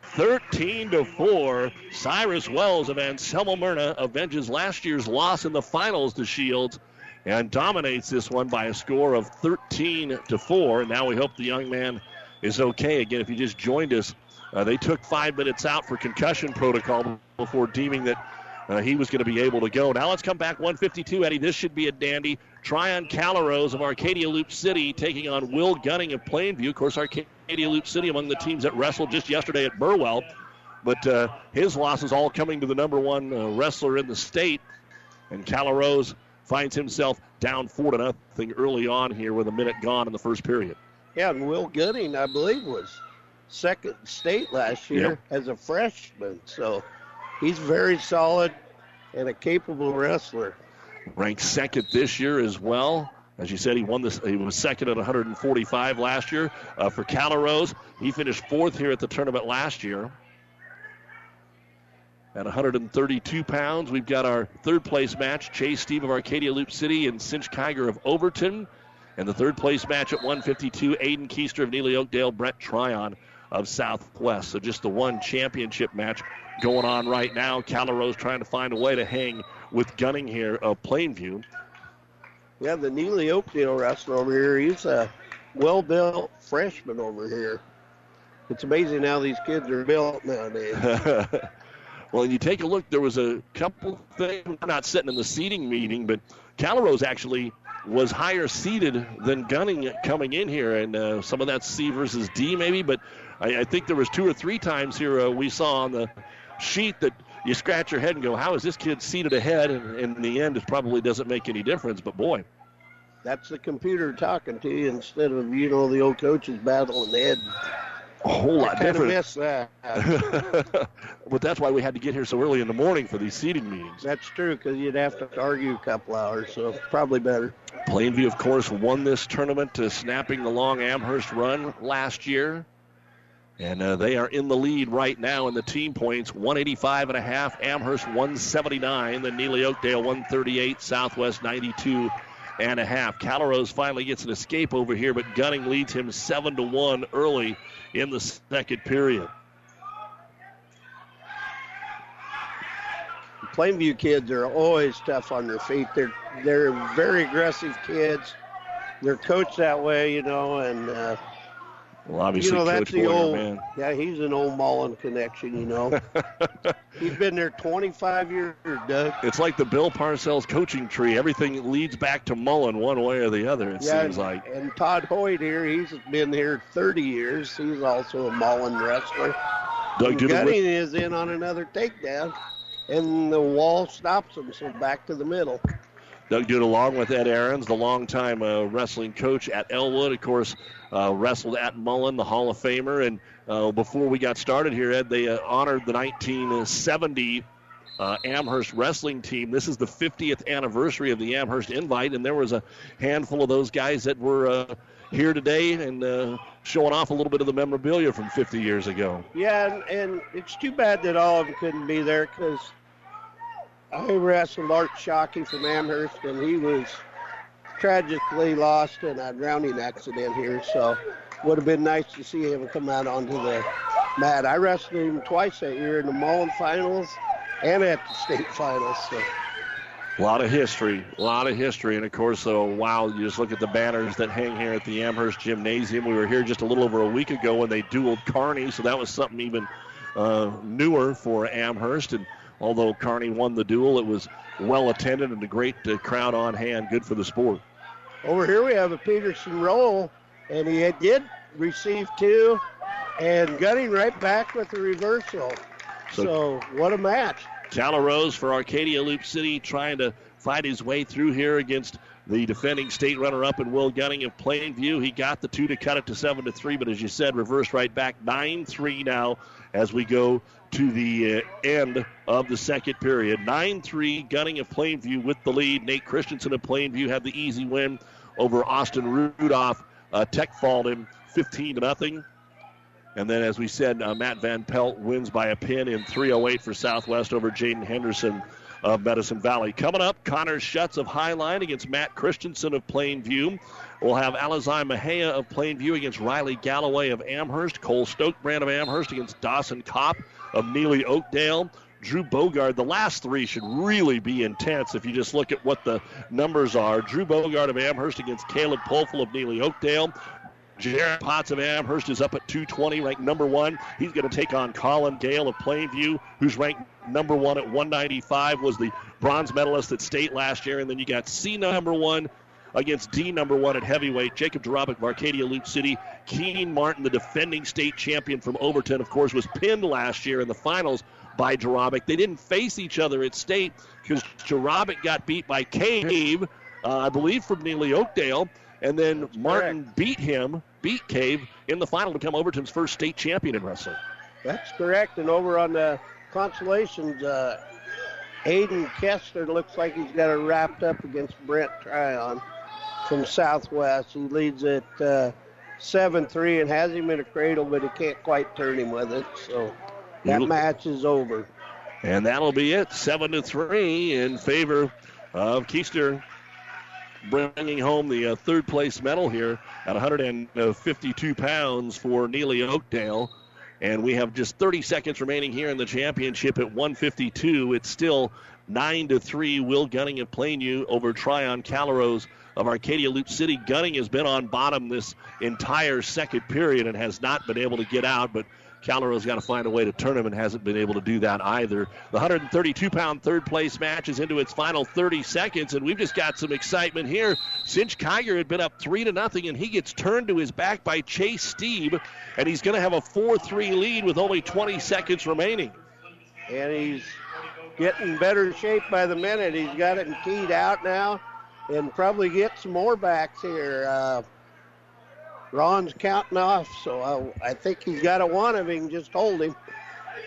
13 to 4. Cyrus Wells of Anselmo Merna avenges last year's loss in the finals to Shields and dominates this one by a score of 13 to 4. And now we hope the young man is okay. Again, if you just joined us, uh, they took five minutes out for concussion protocol before deeming that uh, he was going to be able to go. Now let's come back 152, Eddie. This should be a dandy. Tryon Calaros of Arcadia Loup City taking on Will Gunning of Plainview. Of course, Arcadia Loup City among the teams that wrestled just yesterday at Burwell. But uh, his losses all coming to the number one uh, wrestler in the state. And Calaros finds himself down four to nothing early on here with a minute gone in the first period. Yeah, and Will Gooding, I believe, was second state last year Yep. as a freshman. So he's very solid and a capable wrestler. ranked second this year as well. As you said, he won this. He was second at 145 last year uh, for Calaros. He finished fourth here at the tournament last year. At 132 pounds, we've got our third place match: Chase Steve of Arcadia Loup City and Cinch Kiger of Overton. And the third place match at 152: Aiden Kester of Neligh Oakdale, Brett Tryon of Southwest. So just the one championship match going on right now. Calaros trying to find a way to hang with Gunning here of Plainview. Yeah, the Neligh Oakdale wrestler over here, he's a well built freshman over here. It's amazing how these kids are built nowadays. well, and you take a look, there was a couple things. I'm not sitting in the seating meeting, but Calaros actually was higher seated than Gunning coming in here, and uh, some of that C versus D maybe, but I, I think there was two or three times here uh, we saw on the sheet that you scratch your head and go, how is this kid seated ahead? And, and in the end, it probably doesn't make any difference, but boy. That's the computer talking to you instead of, you know, the old coaches battling the head. A whole lot I different. miss that. but that's why we had to get here so early in the morning for these seating meetings. That's true because you'd have to argue a couple hours, so probably better. Plainview, of course, won this tournament, uh, snapping the long Amherst run last year. And uh, they are in the lead right now in the team points 185 and a half, Amherst 179, then Neligh Oakdale 138, Southwest 92 and a half. Calaros finally gets an escape over here, but Gunning leads him 7 to 1 early in the second period. Plainview kids are always tough on their feet. They're they're very aggressive kids. They're coached that way, you know, and uh, Well, obviously, you know Coach that's the Boyer, old. man. Yeah, he's an old Mullen connection, you know. he's been there 25 years, Doug. It's like the Bill Parcells coaching tree. Everything leads back to Mullen one way or the other, it yeah, seems like. and Todd Hoyt here, he's been here 30 years. He's also a Mullen wrestler. Doug Gunning is in on another takedown, and the wall stops him, so back to the middle. Doug Dude, along with Ed Aarons, the longtime uh, wrestling coach at Elwood, of course, uh, wrestled at Mullen, the Hall of Famer. And uh, before we got started here, Ed, they uh, honored the 1970 uh, Amherst wrestling team. This is the 50th anniversary of the Amherst Invite, and there was a handful of those guys that were uh, here today and showing off a little bit of the memorabilia from 50 years ago. Yeah, and, and it's too bad that all of them couldn't be there because I wrestled Art Shockey from Amherst, and he was tragically lost in a drowning accident here. So, would have been nice to see him come out onto the mat. I wrestled him twice that year in the Mullen finals and at the state finals. So. A lot of history, a lot of history, and of course, uh, wow! You just look at the banners that hang here at the Amherst Gymnasium. We were here just a little over a week ago when they dueled Kearney, so that was something even uh, newer for Amherst. And although Kearney won the duel, it was well attended and a great uh, crowd on hand. Good for the sport. Over here we have a Peterson roll, and he had- did receive two And Gunning right back with the reversal. So, so what a match. Rose for Arcadia Loup City trying to fight his way through here against the defending state runner-up in Will Gunning of Plainview. He got the two to cut it to seven to three, but as you said, reversed right back nine three now as we go to the uh, end of the second period. 9 3, Gunning of Plainview with the lead. Nate Christensen of Plainview had the easy win over Austin Rudolph. Uh, Tech followed him 15 to nothing. And then, as we said, uh, Matt Van Pelt wins by a pin in 308 for Southwest over Jaden Henderson of Medicine Valley. Coming up, Connor Schutz of Highline against Matt Christensen of Plainview. We'll have Alizai Mahia of Plainview against Riley Galloway of Amherst. Cole Stokebrand of Amherst against Dawson Kopp of Neligh Oakdale. Drew Bogard, the last three should really be intense if you just look at what the numbers are. Drew Bogard of Amherst against Caleb Polfel of Neligh Oakdale. Jared Potts of Amherst is up at 220, ranked number one. He's going to take on Colin Gale of Plainview, who's ranked number one at 195, was the bronze medalist at state last year. And then you got C number one against D number one at heavyweight. Jacob Jarabic of Arcadia Loup City. Keen Martin, the defending state champion from Overton, of course, was pinned last year in the finals by Jarabic. They didn't face each other at state because Jarabic got beat by Cave, uh, I believe, from Neligh Oakdale. And then Martin correct. beat him, beat Cave in the final to become Overton's first state champion in wrestling. That's correct. And over on the consolations, uh, Aiden Kessler looks like he's got it wrapped up against Brent Tryon from Southwest. He leads at uh, 7 3 and has him in a cradle, but he can't quite turn him with it. So that match is over. And that'll be it. 7 to 3 in favor of Kester bringing home the uh, third place medal here at 152 pounds for Neligh Oakdale. And we have just 30 seconds remaining here in the championship at 152. It's still 9 to 3. Will Gunning of Plainview over Tryon Calaros of Arcadia Loup City. Gunning has been on bottom this entire second period and has not been able to get out, but Calaro's got to find a way to turn him and hasn't been able to do that either. The 132 pound third place match is into its final 30 seconds, and we've just got some excitement here. Cinch Kiger had been up 3 to nothing, and he gets turned to his back by Chase Steeb, and he's going to have a 4 3 lead with only 20 seconds remaining. And he's getting better shape by the minute. He's got it keyed out now and probably get some more backs here. Uh, Ron's counting off, so I, I think he's got a one of him. just hold him.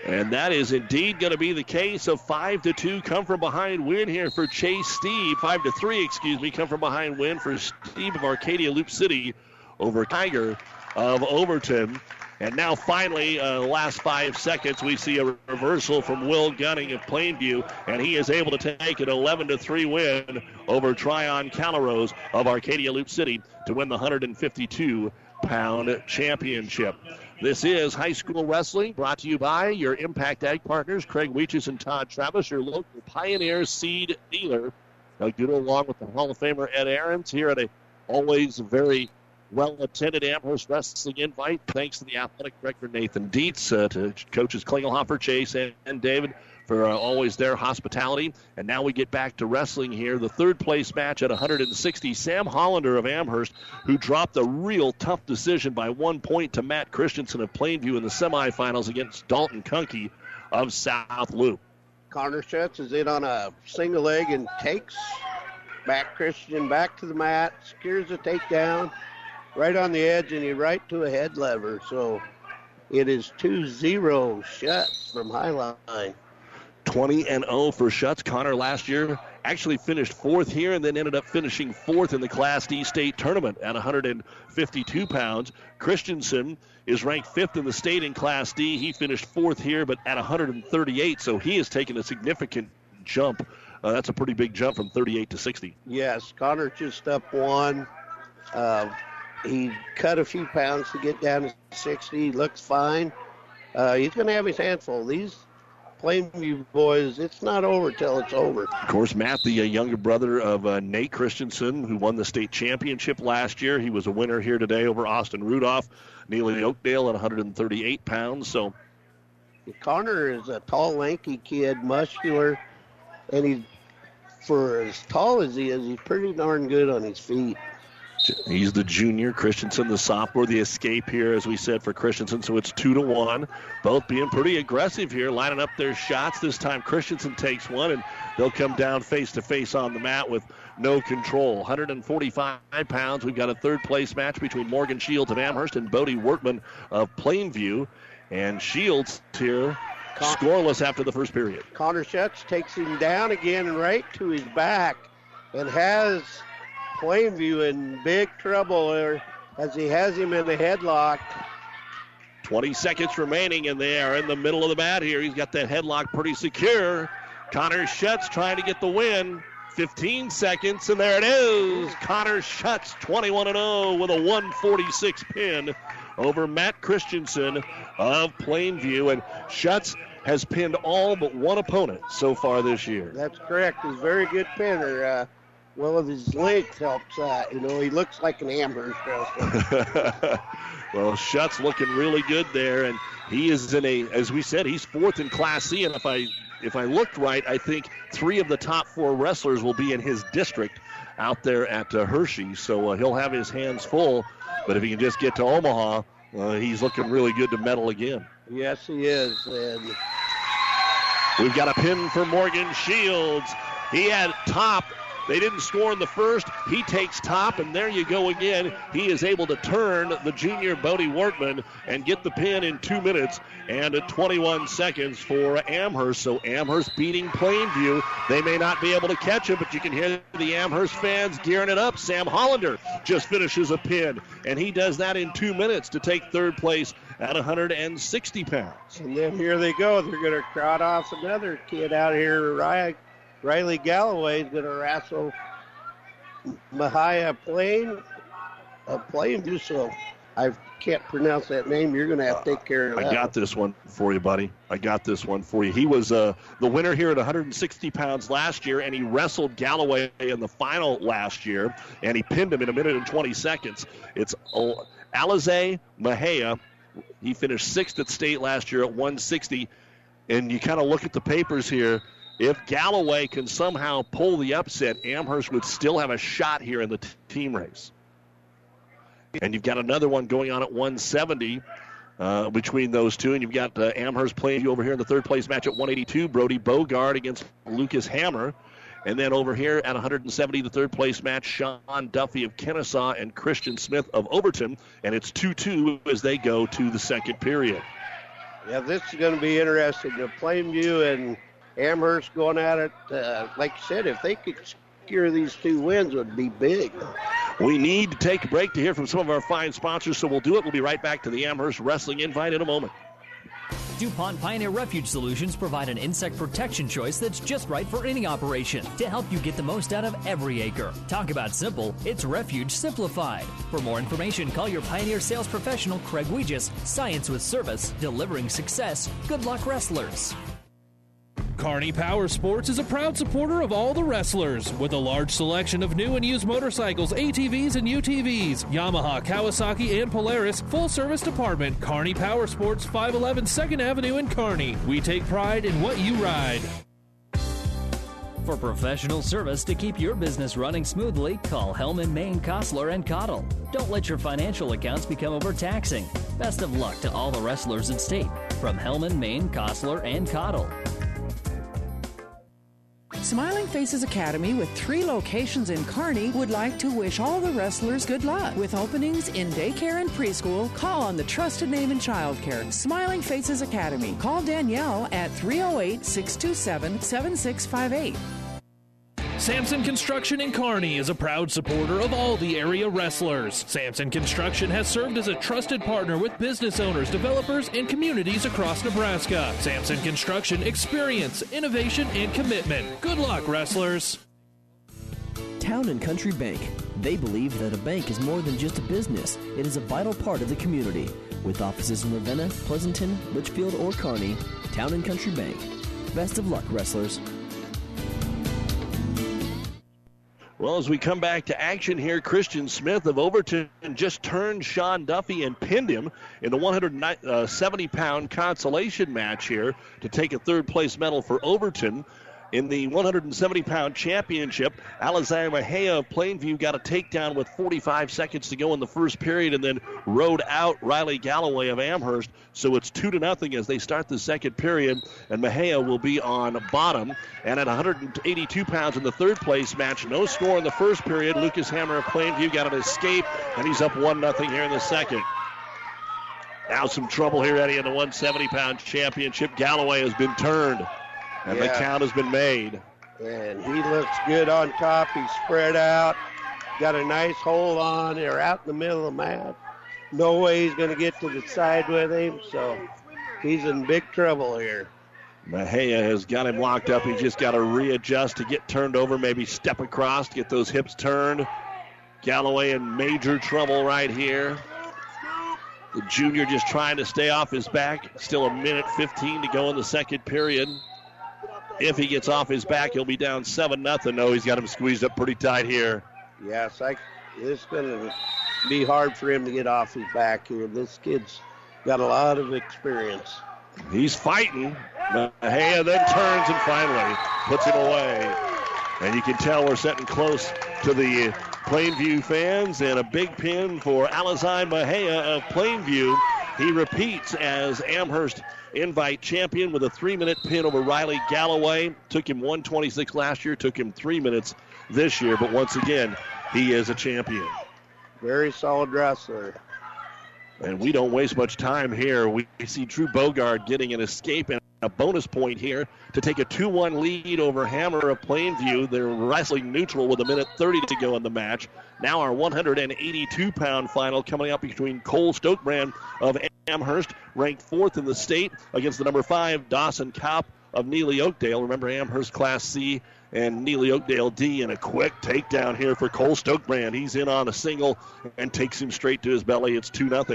And that is indeed going to be the case. of five to two come from behind win here for Chase Steve. Five to three, excuse me, come from behind win for Steve of Arcadia Loup City over Tiger of Overton. And now, finally, uh, the last five seconds, we see a reversal from Will Gunning of Plainview, and he is able to take an 11 to 3 win over Tryon Calaros of Arcadia Loup City to win the 152 pound championship. This is high school wrestling brought to you by your Impact Ag partners, Craig Weeches and Todd Travis, your local Pioneer seed dealer. Now, good along with the Hall of Famer Ed Aarons here at a always very well attended Amherst Wrestling invite. Thanks to the athletic director Nathan Dietz, uh, to coaches Klingelhofer, Chase, and, and David for uh, always their hospitality. And now we get back to wrestling here. The third place match at 160. Sam Hollander of Amherst, who dropped a real tough decision by one point to Matt Christensen of Plainview in the semifinals against Dalton Kunkey of South Loup. Connor Schutz is in on a single leg and takes Matt Christian back to the mat, secures a takedown right on the edge and he right to a head lever. So it is 2-0 Schutz from Highline. 20 and 0 for Schutz. Connor last year actually finished fourth here and then ended up finishing fourth in the Class D state tournament at 152 pounds. Christensen is ranked fifth in the state in Class D. He finished fourth here, but at 138, so he has taken a significant jump. Uh, that's a pretty big jump from 38 to 60. Yes, Connor just up one. Uh, he cut a few pounds to get down to 60. He looks fine. Uh, he's going to have his handful. These Plainview boys, it's not over till it's over. Of course, Matt, the uh, younger brother of uh, Nate Christensen, who won the state championship last year. He was a winner here today over Austin Rudolph, Neligh Oakdale at 138 pounds. So, Connor is a tall, lanky kid, muscular, and he's for as tall as he is, he's pretty darn good on his feet. He's the junior. Christensen, the sophomore. The escape here, as we said, for Christensen. So it's two to one. Both being pretty aggressive here, lining up their shots. This time Christensen takes one, and they'll come down face to face on the mat with no control. 145 pounds. We've got a third place match between Morgan Shields of Amherst and Bodie Workman of Plainview. And Shields here Con- scoreless after the first period. Connor Schutz takes him down again right to his back and has Plainview in big trouble there as he has him in the headlock. 20 seconds remaining, and they are in the middle of the bat here. He's got that headlock pretty secure. Connor Schutz trying to get the win. 15 seconds, and there it is. Connor Schutz 21 0 with a 146 pin over Matt Christensen of Plainview. And Schutz has pinned all but one opponent so far this year. That's correct. He's a very good pinner. Uh, well, if his legs helps that. You know, he looks like an wrestler. well, Schutz looking really good there, and he is in a, as we said, he's fourth in Class C. And if I if I looked right, I think three of the top four wrestlers will be in his district out there at uh, Hershey. So uh, he'll have his hands full. But if he can just get to Omaha, uh, he's looking really good to medal again. Yes, he is. And we've got a pin for Morgan Shields. He had top they didn't score in the first. He takes top, and there you go again. He is able to turn the junior Bodie Wortman and get the pin in two minutes and 21 seconds for Amherst. So Amherst beating Plainview. They may not be able to catch him, but you can hear the Amherst fans gearing it up. Sam Hollander just finishes a pin, and he does that in two minutes to take third place at 160 pounds. And then here they go. They're going to crowd off another kid out here, Ryan Riley Galloway is going to wrestle Mahia Plain, uh, Plainview. So I can't pronounce that name. You're going to have to take care of that. I got this one for you, buddy. I got this one for you. He was uh, the winner here at 160 pounds last year, and he wrestled Galloway in the final last year, and he pinned him in a minute and 20 seconds. It's Alize Mahia. He finished sixth at state last year at 160. And you kind of look at the papers here. If Galloway can somehow pull the upset, Amherst would still have a shot here in the t- team race. And you've got another one going on at 170 uh, between those two. And you've got uh, Amherst Plainview over here in the third place match at 182. Brody Bogard against Lucas Hammer. And then over here at 170, the third place match, Sean Duffy of Kenesaw and Christian Smith of Overton. And it's 2 2 as they go to the second period. Yeah, this is going to be interesting. The Plainview and Amherst going at it. Uh, like you said, if they could secure these two wins, would be big. We need to take a break to hear from some of our fine sponsors, so we'll do it. We'll be right back to the Amherst Wrestling Invite in a moment. DuPont Pioneer Refuge Solutions provide an insect protection choice that's just right for any operation to help you get the most out of every acre. Talk about simple, it's Refuge Simplified. For more information, call your Pioneer sales professional, Craig Weegis. Science with service, delivering success. Good luck, wrestlers. Kearney Power Sports is a proud supporter of all the wrestlers with a large selection of new and used motorcycles, ATVs, and UTVs. Yamaha, Kawasaki, and Polaris full service department. Kearney Power Sports, 511 2nd Avenue in Kearney. We take pride in what you ride. For professional service to keep your business running smoothly, call Hellman, Maine, Kostler, and Cottle. Don't let your financial accounts become overtaxing. Best of luck to all the wrestlers in state from Hellman, Maine, Kostler, and Cottle. Smiling Faces Academy, with three locations in Kearney, would like to wish all the wrestlers good luck. With openings in daycare and preschool, call on the trusted name in childcare, Smiling Faces Academy. Call Danielle at 308 627 7658. Samson Construction in Kearney is a proud supporter of all the area wrestlers. Samson Construction has served as a trusted partner with business owners, developers, and communities across Nebraska. Samson Construction experience, innovation, and commitment. Good luck, wrestlers. Town and Country Bank. They believe that a bank is more than just a business, it is a vital part of the community. With offices in Ravenna, Pleasanton, Litchfield, or Kearney, Town and Country Bank. Best of luck, wrestlers. Well, as we come back to action here, Christian Smith of Overton just turned Sean Duffy and pinned him in the 170 uh, pound consolation match here to take a third place medal for Overton. In the 170 pound championship, Alizai Mejia of Plainview got a takedown with 45 seconds to go in the first period and then rode out Riley Galloway of Amherst. So it's 2 to nothing as they start the second period, and Mejia will be on bottom. And at 182 pounds in the third place match, no score in the first period. Lucas Hammer of Plainview got an escape, and he's up 1 0 here in the second. Now some trouble here, Eddie, in the 170 pound championship. Galloway has been turned. And yeah. the count has been made. And he looks good on top. He's spread out. Got a nice hold on. They're out in the middle of the mat. No way he's going to get to the side with him. So he's in big trouble here. Mahea has got him locked up. He's just got to readjust to get turned over, maybe step across, get those hips turned. Galloway in major trouble right here. The junior just trying to stay off his back. Still a minute 15 to go in the second period. If he gets off his back, he'll be down 7 nothing. No, he's got him squeezed up pretty tight here. Yes, I, it's going to be hard for him to get off his back here. This kid's got a lot of experience. He's fighting. Mahea then turns and finally puts him away. And you can tell we're sitting close to the Plainview fans and a big pin for Alizai Mahea of Plainview. He repeats as Amherst invite champion with a three minute pin over Riley Galloway. Took him 126 last year, took him three minutes this year, but once again, he is a champion. Very solid wrestler. And we don't waste much time here. We see Drew Bogard getting an escape and a bonus point here to take a 2 1 lead over Hammer of Plainview. They're wrestling neutral with a minute 30 to go in the match. Now, our 182 pound final coming up between Cole Stokebrand of Amherst, ranked fourth in the state, against the number five Dawson Kopp of Neligh Oakdale. Remember, Amherst Class C and Neligh Oakdale D. And a quick takedown here for Cole Stokebrand. He's in on a single and takes him straight to his belly. It's 2 0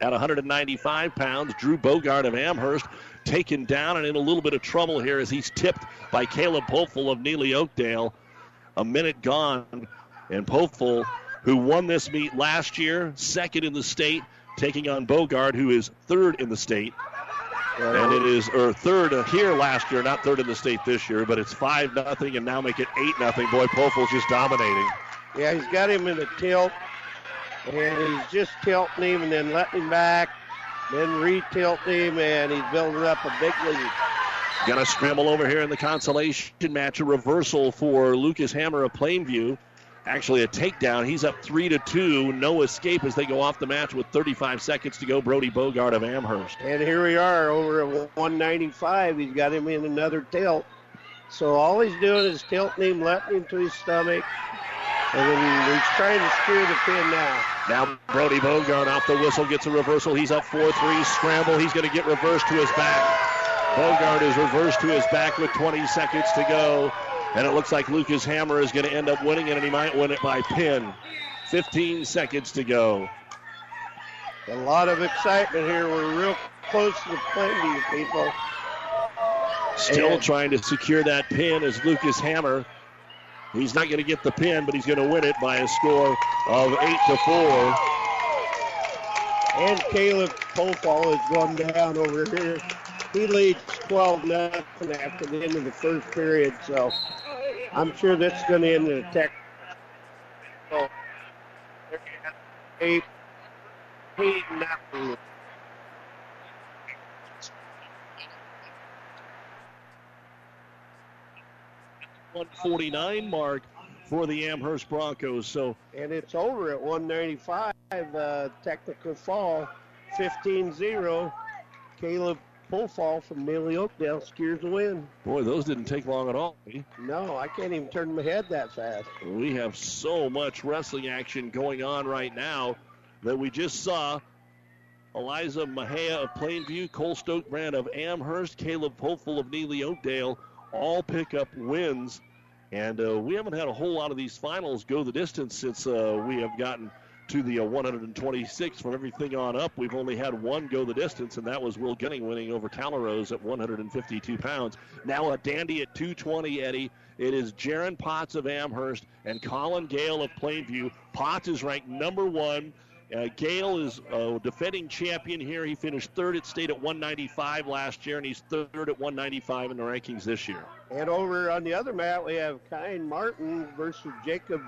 at 195 pounds. Drew Bogart of Amherst taken down and in a little bit of trouble here as he's tipped by Caleb Pofel of Neligh Oakdale. A minute gone, and Pofel, who won this meet last year, second in the state, taking on Bogard, who is third in the state. And it is or third here last year, not third in the state this year, but it's five nothing, and now make it eight nothing. Boy, Pofel's just dominating. Yeah, he's got him in a tilt and he's just tilting him and then letting him back, then re-tilting him, and he's building up a big lead. Got a scramble over here in the consolation match, a reversal for Lucas Hammer of Plainview. Actually, a takedown. He's up three to two. No escape as they go off the match with 35 seconds to go. Brody Bogart of Amherst. And here we are over at 195. He's got him in another tilt. So all he's doing is tilting him, letting him to his stomach, and then he's trying to steer the pin now. Now Brody Bogart off the whistle gets a reversal. He's up 4-3. Scramble. He's going to get reversed to his back. Bogart is reversed to his back with 20 seconds to go. And it looks like Lucas Hammer is going to end up winning it, and he might win it by pin. 15 seconds to go. A lot of excitement here. We're real close to the Plainview people. Still and trying to secure that pin is Lucas Hammer. He's not going to get the pin, but he's going to win it by a score of 8 to 4. And Caleb Pofall has gone down over here. He leads 12 0 after the end of the first period, so I'm sure that's going to end in a tech. So, eight, eight nothing. 149 mark for the Amherst Broncos. So and it's over at 195. Uh, technical fall, 15-0. Caleb Pofall from Neligh Oakdale secures the win. Boy, those didn't take long at all. No, I can't even turn my head that fast. We have so much wrestling action going on right now that we just saw Eliza Mahea of Plainview, Cole Stokebrand of Amherst, Caleb Pofall of Neligh Oakdale all pick up wins and uh, we haven't had a whole lot of these finals go the distance since uh, we have gotten to the uh, 126 from everything on up. We've only had one go the distance, and that was Will Gunning winning over Talarose at 152 pounds. Now a dandy at 220, Eddie. It is Jaron Potts of Amherst and Colin Gale of Plainview. Potts is ranked number one Uh, Gale is a defending champion here. He finished third at state at 195 last year, and he's third at 195 in the rankings this year. And over on the other mat, we have Kine Martin versus Jacob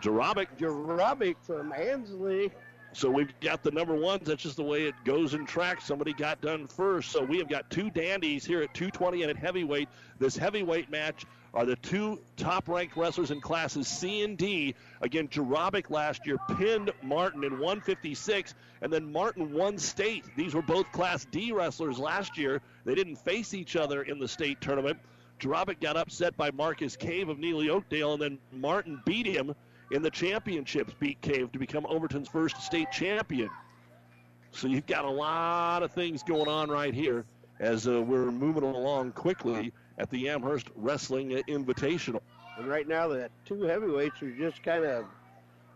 Jarabic. Jarabic from Ansley. So we've got the number ones. That's just the way it goes in track. Somebody got done first. So we have got two dandies here at 220 and at heavyweight. This heavyweight match are the two top ranked wrestlers in classes C and D. Again, Jarabic last year pinned Martin in 156, and then Martin won state. These were both Class D wrestlers last year. They didn't face each other in the state tournament. Jarabic got upset by Marcus Cave of Neligh Oakdale, and then Martin beat him in the championships, beat Cave to become Overton's first state champion. So you've got a lot of things going on right here as uh, we're moving along quickly at the Amherst Wrestling Invitational. And right now, the two heavyweights are just kind of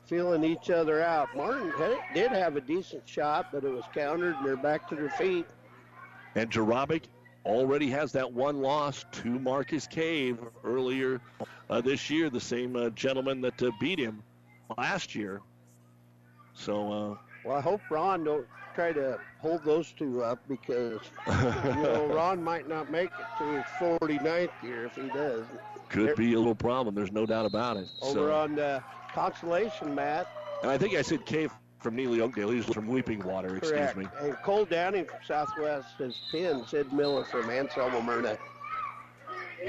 feeling each other out. Martin did have a decent shot, but it was countered, and they're back to their feet. And Jarabic already has that one loss to Marcus Cave earlier uh, this year, the same uh, gentleman that uh, beat him last year. So, uh, well, I hope Ron don't try to hold those two up because you know Ron might not make it to his 49th year if he does. Could there, be a little problem. There's no doubt about it. Over so. on the consolation mat. And I think I said Cave from Neligh Oakdale. He's from Weeping Water, Correct. excuse me. And Cole Downing from Southwest has pinned Sid Miller from Anselmo Merna.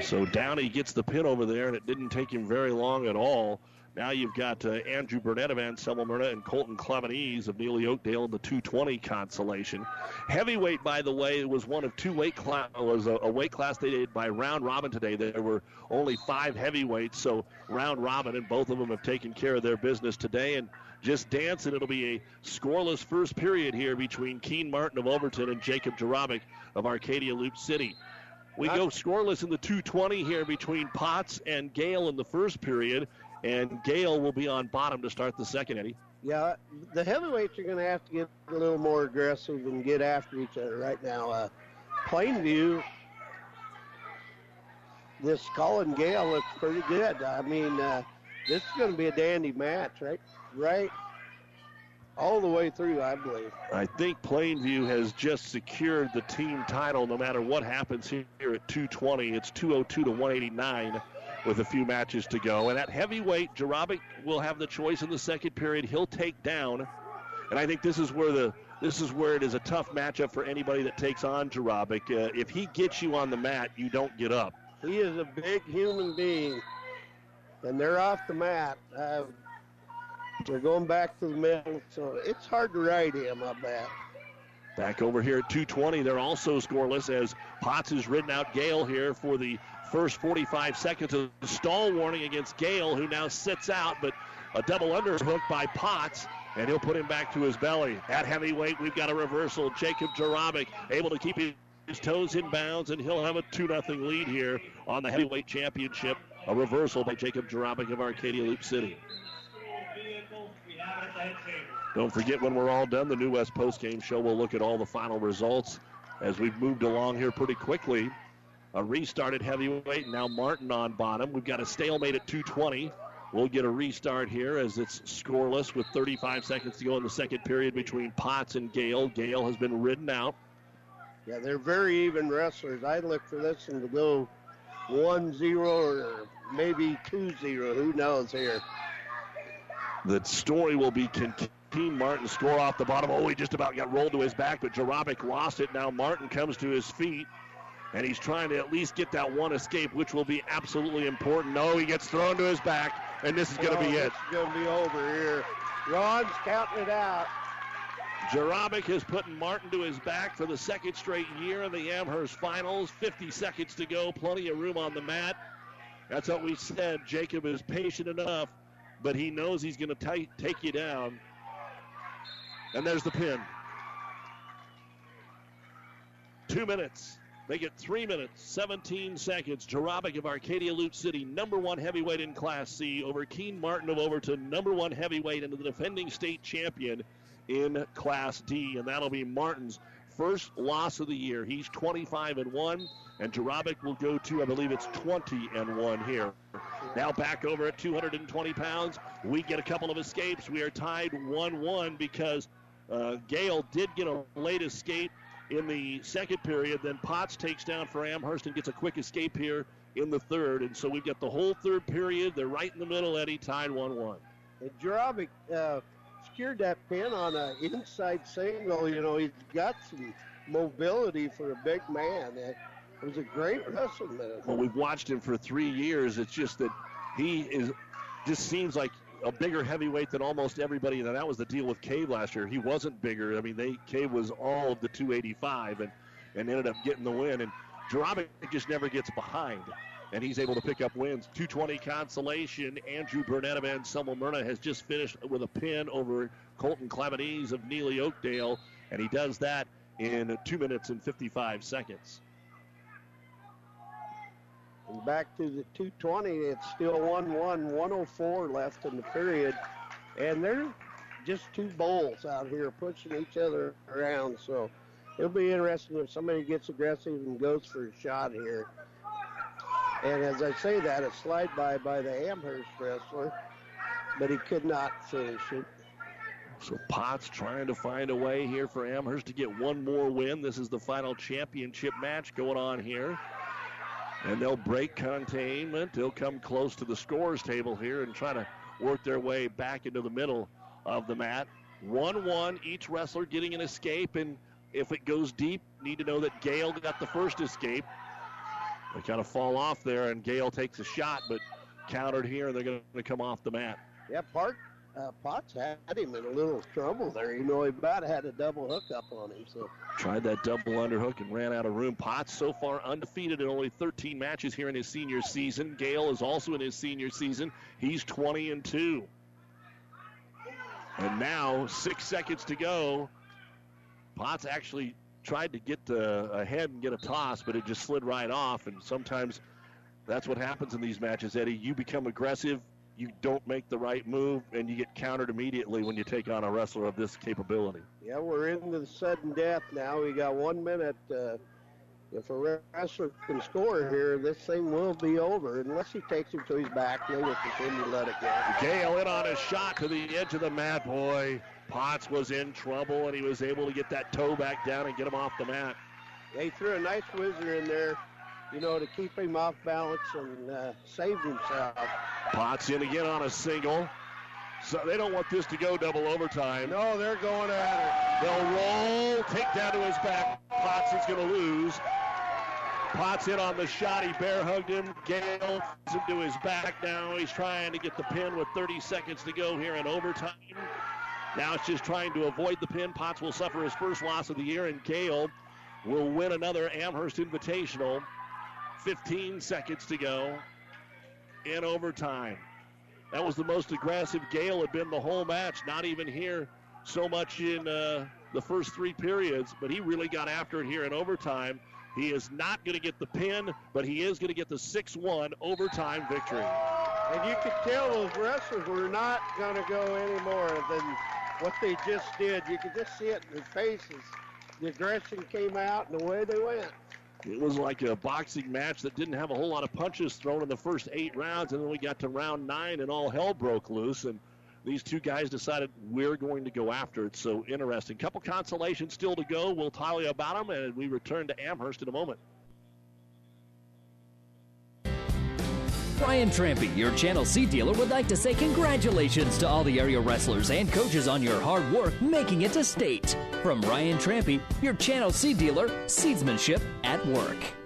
So Downey gets the pin over there, and it didn't take him very long at all. Now you've got uh, Andrew Burnett of Anselmo Merna and Colton Clemenese of Neligh Oakdale in the 220 consolation. Heavyweight, by the way, was one of two weight class was a, a, weight class they did by round robin today. There were only five heavyweights, so round robin, and both of them have taken care of their business today. And just dancing, it'll be a scoreless first period here between Keen Martin of Overton and Jacob Jarabic of Arcadia Loup City. We go scoreless in the 220 here between Potts and Gale in the first period, and Gale will be on bottom to start the second, Eddie. Yeah, the heavyweights are going to have to get a little more aggressive and get after each other right now. Uh, Plainview, this Colin Gale looks pretty good. I mean, uh, this is going to be a dandy match, right? Right all the way through, I believe. I think Plainview has just secured the team title no matter what happens here at 220. It's 202 to 189 with a few matches to go. And at heavyweight, Jarabic will have the choice in the second period. He'll take down. And I think this is where the this is where it is a tough matchup for anybody that takes on Jarabic. Uh, if he gets you on the mat, you don't get up. He is a big human being, and they're off the mat. Uh, they're going back to the middle, so it's hard to ride him, I bet. Back over here at 220, they're also scoreless as Potts has ridden out Gale here for the first 45 seconds of the stall warning against Gale, who now sits out, but a double underhook by Potts, and he'll put him back to his belly. At heavyweight, we've got a reversal. Jacob Jarabic able to keep his toes in bounds, and he'll have a 2 0 lead here on the heavyweight championship. A reversal by Jacob Jarabic of Arcadia Loup City. Don't forget when we're all done, the New West Post Game Show will look at all the final results as we've moved along here pretty quickly. A restart at heavyweight, now Martin on bottom. We've got a stalemate at 220. We'll get a restart here as it's scoreless with 35 seconds to go in the second period between Potts and Gale. Gale has been ridden out. Yeah, they're very even wrestlers. I look for this one to go 1 0 or maybe 2 0. Who knows here? The story will be Martin score off the bottom. Oh, he just about got rolled to his back, but Jarabic lost it. Now Martin comes to his feet, and he's trying to at least get that one escape, which will be absolutely important. No, he gets thrown to his back, and this is going to oh, be it. It's going to be over here. Ron's counting it out. Jarabic is putting Martin to his back for the second straight year in the Amherst Finals. 50 seconds to go, plenty of room on the mat. That's what we said. Jacob is patient enough but he knows he's going to take you down. And there's the pin. Two minutes. Make it three minutes, 17 seconds. Jarabic of Arcadia Loup City, number one heavyweight in Class C, over Keen Martin of Overton, number one heavyweight and the defending state champion in Class D. And that'll be Martin's first loss of the year. He's 25 and 1, and Jarabic will go to, I believe it's 20 and 1 here Now back over at 220 pounds. We get a couple of escapes. We are tied 1 1 because uh, Gale did get a late escape in the second period. Then Potts takes down for Amherst and gets a quick escape here in the third. And so we've got the whole third period. They're right in the middle, Eddie, tied 1 1. And Jarabic uh, secured that pin on an inside single. You know, he's got some mobility for a big man. It was a great wrestling minute. Well, we've watched him for three years. It's just that he is just seems like a bigger heavyweight than almost everybody. And that was the deal with Cave last year. He wasn't bigger. I mean, they Cave was all of the 285 and, and ended up getting the win. And Jarabic just never gets behind. And he's able to pick up wins. 220 consolation. Andrew Burnett of Anselmo Merna has just finished with a pin over Colton Clavanese of Neligh Oakdale. And he does that in 2 minutes and 55 seconds. And back to the 220, it's still 1 1, 104 left in the period. And they're just two bulls out here pushing each other around. So it'll be interesting if somebody gets aggressive and goes for a shot here. And as I say that, a slide by by the Amherst wrestler, but he could not finish it. So Potts trying to find a way here for Amherst to get one more win. This is the final championship match going on here. And they'll break containment. They'll come close to the scores table here and try to work their way back into the middle of the mat. 1 1, each wrestler getting an escape. And if it goes deep, need to know that Gale got the first escape. They kind of fall off there, and Gale takes a shot, but countered here, and they're going to come off the mat. Yeah, Park uh, Potts had him in a little trouble there. You know, he about had a double hook up on him. So tried that double underhook and ran out of room. Potts so far undefeated in only 13 matches here in his senior season. Gale is also in his senior season. He's 20 and two. And now six seconds to go. Potts actually tried to get uh, ahead and get a toss, but it just slid right off. And sometimes that's what happens in these matches, Eddie. You become aggressive, you don't make the right move, and you get countered immediately when you take on a wrestler of this capability. Yeah, we're into the sudden death now. We got one minute. Uh, if a wrestler can score here, this thing will be over. Unless he takes him to his back, he'll continue to let it go. Gale in on a shot to the edge of the mat. Boy, Potts was in trouble, and he was able to get that toe back down and get him off the mat. They threw a nice whizzer in there you know, to keep him off balance and uh, save himself. Potts in again on a single. So they don't want this to go double overtime. No, they're going at it. They'll roll, take down to his back. Potts is going to lose. Potts in on the shot. He bear hugged him. Gale him to his back now. He's trying to get the pin with 30 seconds to go here in overtime. Now it's just trying to avoid the pin. Potts will suffer his first loss of the year, and Gale will win another Amherst Invitational. 15 seconds to go in overtime. That was the most aggressive Gale had been the whole match, not even here so much in uh, the first three periods, but he really got after it here in overtime. He is not going to get the pin, but he is going to get the 6 1 overtime victory. And you could tell those wrestlers were not going to go any more than what they just did. You could just see it in their faces. The aggression came out and the way they went. It was like a boxing match that didn't have a whole lot of punches thrown in the first eight rounds, and then we got to round nine, and all hell broke loose. And these two guys decided we're going to go after it. So interesting. Couple consolations still to go. We'll tell you about them, and we return to Amherst in a moment. Brian Trampy, your Channel C dealer, would like to say congratulations to all the area wrestlers and coaches on your hard work making it to state. From Ryan Trampy, your Channel C dealer, seedsmanship at work.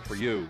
for you.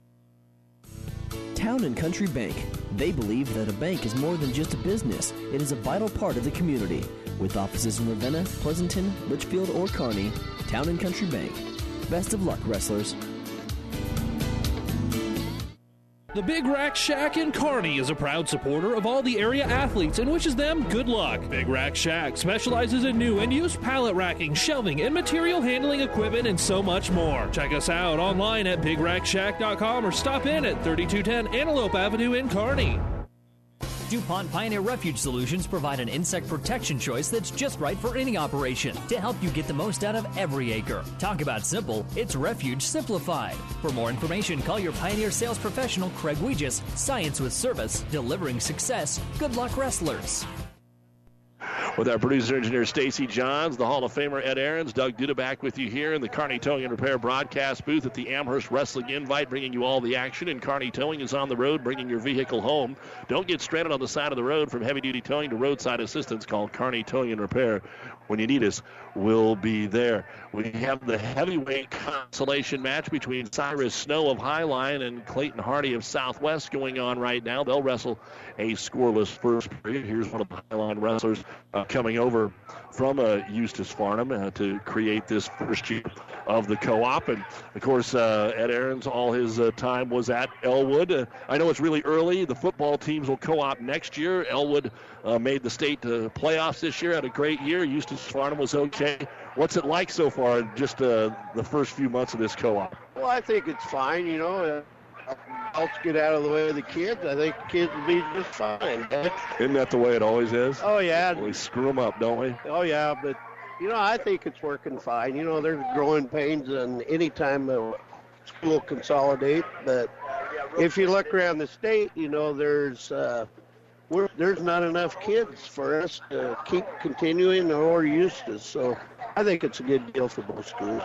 Town and Country Bank. They believe that a bank is more than just a business, it is a vital part of the community. With offices in Ravenna, Pleasanton, Litchfield, or Kearney, Town and Country Bank. Best of luck, wrestlers. The Big Rack Shack in Kearney is a proud supporter of all the area athletes and wishes them good luck. Big Rack Shack specializes in new and used pallet racking, shelving, and material handling equipment, and so much more. Check us out online at BigRackShack.com or stop in at 3210 Antelope Avenue in Kearney. DuPont Pioneer Refuge Solutions provide an insect protection choice that's just right for any operation to help you get the most out of every acre. Talk about simple, it's Refuge Simplified. For more information, call your Pioneer sales professional, Craig Weegis. Science with service, delivering success. Good luck, wrestlers. With our producer engineer Stacy Johns, the Hall of Famer Ed Aarons, Doug Duda back with you here in the Kearney Towing and Repair broadcast booth at the Amherst Wrestling Invite, bringing you all the action. And Kearney Towing is on the road, bringing your vehicle home. Don't get stranded on the side of the road from heavy duty towing to roadside assistance. Call Kearney Towing and Repair when you need us. We'll be there. We have the heavyweight consolation match between Cyrus Snow of Highline and Clayton Hardy of Southwest going on right now. They'll wrestle a scoreless first period. Here's one of the Highline wrestlers uh, coming over from uh, Eustis Farnam uh, to create this first year of the co-op. And of course, uh, Ed Aarons, all his uh, time was at Elwood. Uh, I know it's really early. The football teams will co-op next year. Elwood made the state playoffs this year. Had a great year. Eustis Farnam was okay. What's it like so far? in Just uh, the first few months of this co-op. Well, I think it's fine. You know, uh, adults get out of the way of the kids. I think kids will be just fine. Isn't that the way it always is? Oh yeah. We screw them up, don't we? Oh yeah, but you know, I think it's working fine. You know, there's growing pains, and anytime a school consolidate, but if you look around the state, you know, there's uh, we're, there's not enough kids for us to keep continuing or Eustis. So I think it's a good deal for both schools.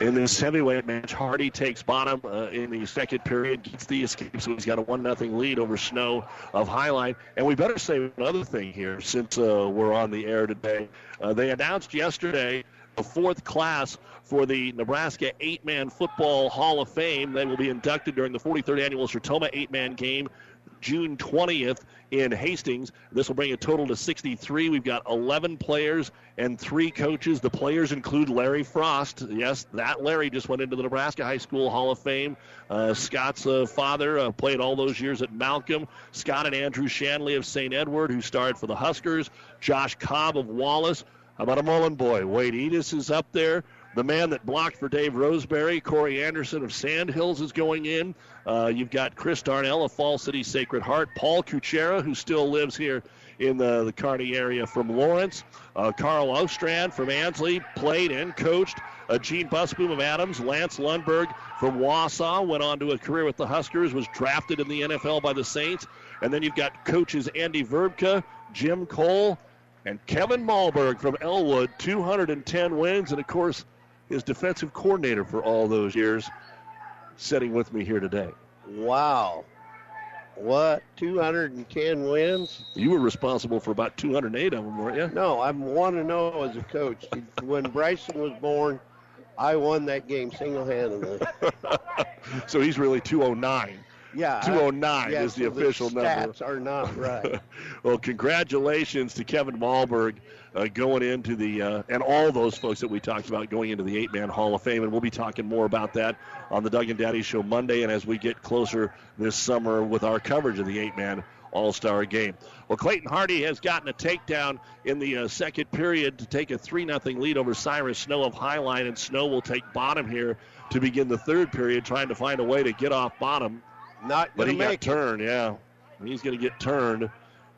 In this heavyweight match, Hardy takes bottom uh, in the second period, gets the escape, so he's got a one nothing lead over Snow of Highline. And we better say another thing here, since uh, we're on the air today. Uh, they announced yesterday the fourth class for the Nebraska eight-man football Hall of Fame. They will be inducted during the 43rd annual Sertoma eight-man game June 20th in Hastings. This will bring a total to 63. We've got 11 players and three coaches. The players include Larry Frost. Yes, that Larry just went into the Nebraska High School Hall of Fame. Uh, Scott's uh, father uh, played all those years at Malcolm. Scott and Andrew Shanley of St. Edward, who starred for the Huskers. Josh Cobb of Wallace. How about a Mullen boy? Wade Edis is up there. The man that blocked for Dave Roseberry, Corey Anderson of Sandhills, is going in. Uh, you've got Chris Darnell of Falls City Sacred Heart, Paul Kuchera, who still lives here in the, the Kearney area from Lawrence, uh, Carl Ostrand from Ansley, played and coached. Uh, Gene Busboom of Adams, Lance Lundberg from Wausa, went on to a career with the Huskers, was drafted in the NFL by the Saints. And then you've got coaches Andy Verbka, Jim Cole, and Kevin Malberg from Elwood, 210 wins. And of course, his defensive coordinator for all those years, sitting with me here today. Wow. What? 210 wins? You were responsible for about 208 of them, weren't you? No, I'm 1 to 0 as a coach. when Bryson was born, I won that game single handedly. so he's really 209. Yeah, 209 yeah, is the so official the number. Stats are not right. well, congratulations to Kevin Malberg uh, going into the uh, and all those folks that we talked about going into the eight-man Hall of Fame, and we'll be talking more about that on the Doug and Daddy Show Monday, and as we get closer this summer with our coverage of the eight-man All-Star game. Well, Clayton Hardy has gotten a takedown in the uh, second period to take a three 0 lead over Cyrus Snow of Highline, and Snow will take bottom here to begin the third period, trying to find a way to get off bottom. Not but he got make turned. Yeah, he's going to get turned,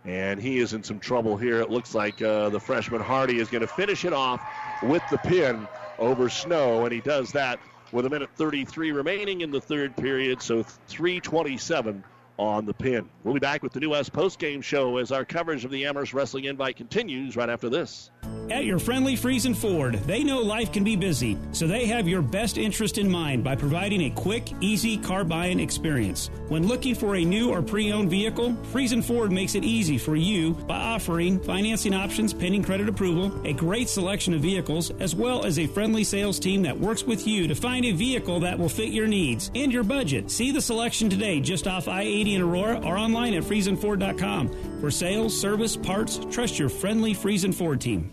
and he is in some trouble here. It looks like uh, the freshman Hardy is going to finish it off with the pin over Snow, and he does that with a minute 33 remaining in the third period. So 3:27 on the pin. We'll be back with the New West post-game show as our coverage of the Amherst Wrestling Invite continues right after this. At your friendly Friesen Ford, they know life can be busy, so they have your best interest in mind by providing a quick, easy car buying experience. When looking for a new or pre-owned vehicle, Friesen Ford makes it easy for you by offering financing options pending credit approval, a great selection of vehicles, as well as a friendly sales team that works with you to find a vehicle that will fit your needs and your budget. See the selection today just off I-80 in Aurora or online at FriesenFord.com. For sales, service, parts, trust your friendly Friesen Ford team.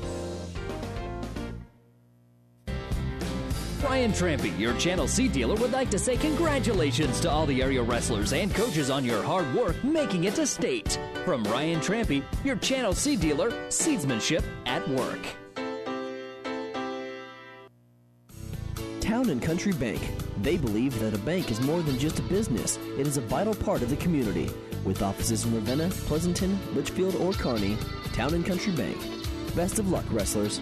Brian Trampy, your Channel C dealer, would like to say congratulations to all the area wrestlers and coaches on your hard work making it to state. From Ryan Trampy, your Channel C dealer, seedsmanship at work. Town and Country Bank. They believe that a bank is more than just a business, it is a vital part of the community. With offices in Ravenna, Pleasanton, Litchfield, or Kearney, Town and Country Bank. Best of luck, wrestlers.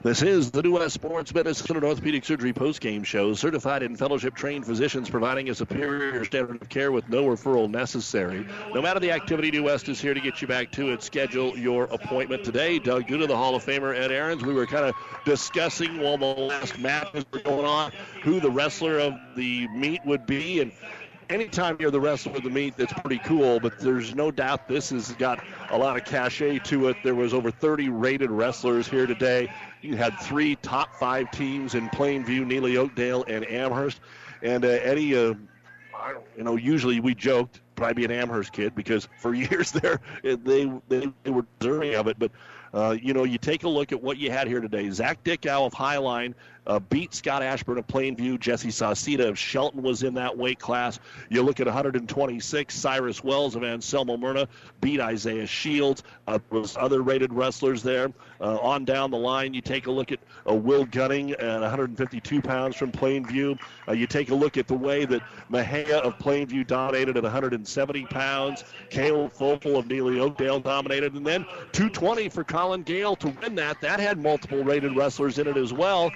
This is the New West Sports Medicine and Orthopedic Surgery postgame show. Certified and fellowship trained physicians providing a superior standard of care with no referral necessary. No matter the activity, New West is here to get you back to it. Schedule your appointment today. Doug, to the Hall of Famer Ed Aarons, we were kind of discussing while the last matches were going on who the wrestler of the meet would be. And anytime you're the wrestler of the meet, that's pretty cool. But there's no doubt this has got a lot of cachet to it. There was over 30 rated wrestlers here today. You had three top five teams in Plainview, Neligh Oakdale, and Amherst. And uh, Eddie, uh, you know, usually we joked probably an Amherst kid because for years there they they, they were deserving of it. But uh, you know, you take a look at what you had here today. Zach Dickow of Highline uh, beat Scott Ashburn of Plainview. Jesse Sauceda of Shelton was in that weight class. You look at 126. Cyrus Wells of Anselmo Merna beat Isaiah Shields. Uh, there was other rated wrestlers there. Uh, on down the line, you take a look at uh, Will Gunning at 152 pounds from Plainview. Uh, you take a look at the way that Mahia of Plainview dominated at 170 pounds. Caleb Fopel of Neligh Oakdale dominated. And then 220 for Colin Gale to win that. That had multiple rated wrestlers in it as well.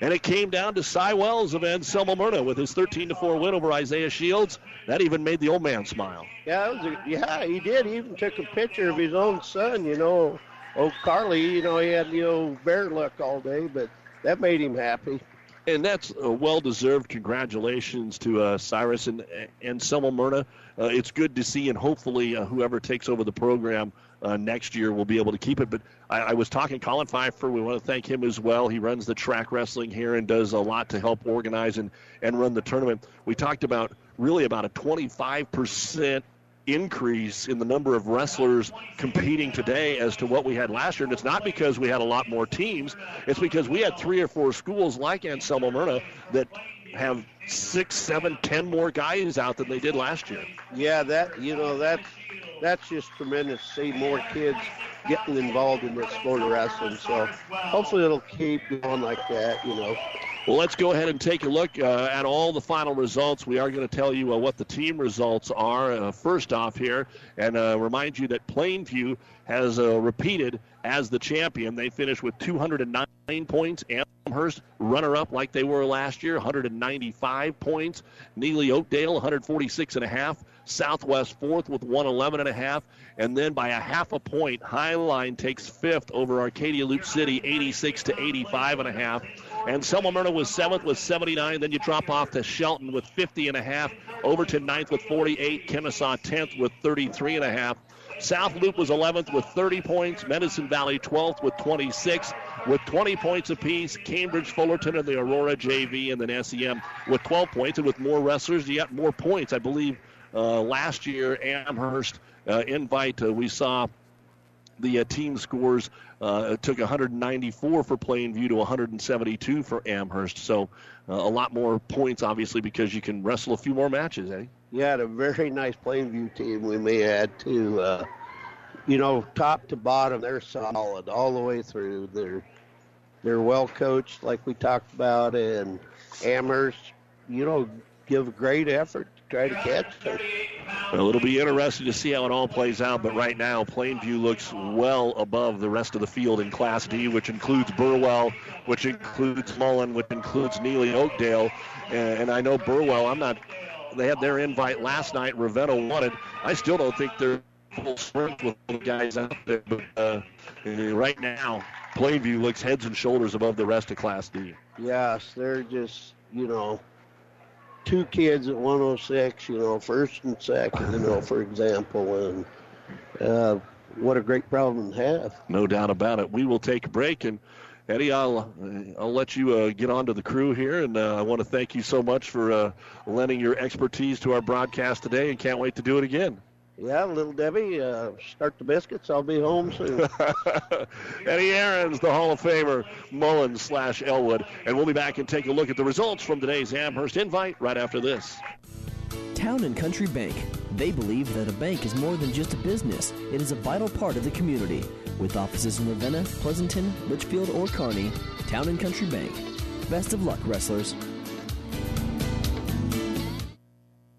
And it came down to Cy Wells of Anselmo Merna with his 13 4 win over Isaiah Shields. That even made the old man smile. Yeah, a, yeah, he did. He even took a picture of his own son, you know. Oh, Carly, you know, he had, you know, bear luck all day, but that made him happy. And that's a well-deserved congratulations to uh, Cyrus and Anselmo Merna. Uh, it's good to see, and hopefully, uh, whoever takes over the program uh, next year we'll be able to keep it. But I, I, was talking Colin Pfeiffer. We want to thank him as well. He runs the track wrestling here and does a lot to help organize and, and run the tournament. We talked about really about a 25% increase in the number of wrestlers competing today as to what we had last year. And it's not because we had a lot more teams, it's because we had three or four schools like Anselmo Merna that have six, seven, ten more guys out than they did last year. Yeah, that you know that's that's just tremendous to see more kids getting involved in this sport of wrestling. So hopefully it'll keep going like that, you know. Well, let's go ahead and take a look uh, at all the final results. We are going to tell you uh, what the team results are uh, first off here, and uh, remind you that Plainview has uh, repeated as the champion. They finished with 209 points. Amherst runner up like they were last year, 195 points. Neligh Oakdale 146 and a half. Southwest fourth with 111 and a half, and then by a half a point, Highline takes fifth over Arcadia Loup City, 86 to 85 and a half. Anselmo Merna was seventh with 79. Then you drop off to Shelton with 50 and a half. Overton ninth with 48. Kenesaw 10th with 33 and a half. South Loup was 11th with 30 points. Medicine Valley 12th with 26 with 20 points apiece. Cambridge, Fullerton, and the Aurora JV, and then SEM with 12 points. And with more wrestlers, you got more points. I believe uh, last year, Amherst uh, invite, uh, we saw the uh, team scores uh, took 194 for Plainview to 172 for Amherst. So uh, a lot more points, obviously, because you can wrestle a few more matches, Eddie. Yeah, a very nice Plainview team we may add too. Uh, you know, top to bottom, they're solid all the way through. They're they're well coached, like we talked about, and Amherst, you know, give great effort to try to catch them. Well, it'll be interesting to see how it all plays out, but right now, Plainview looks well above the rest of the field in Class D, which includes Burwell, which includes Mullen, which includes Neligh Oakdale. And, and I know Burwell, I'm not, they had their invite last night. Ravenna wanted. I still don't think they're full strength with the guys out there, but uh, right now, Plainview looks heads and shoulders above the rest of Class D. Yes, they're just, you know, two kids at 106, you know, first and second, you know, for example, and uh, what a great problem to have. No doubt about it. We will take a break and. Eddie, I'll I'll let you uh, get on to the crew here, and uh, I want to thank you so much for uh, lending your expertise to our broadcast today, and can't wait to do it again. Yeah, little Debbie, uh, start the biscuits. I'll be home soon. Eddie Aarons, the Hall of Famer, Mullen slash Elwood, and we'll be back and take a look at the results from today's Amherst Invite right after this. Town and Country Bank. They believe that a bank is more than just a business, it is a vital part of the community. With offices in Ravenna, Pleasanton, Litchfield, or Kearney, Town and Country Bank. Best of luck, wrestlers.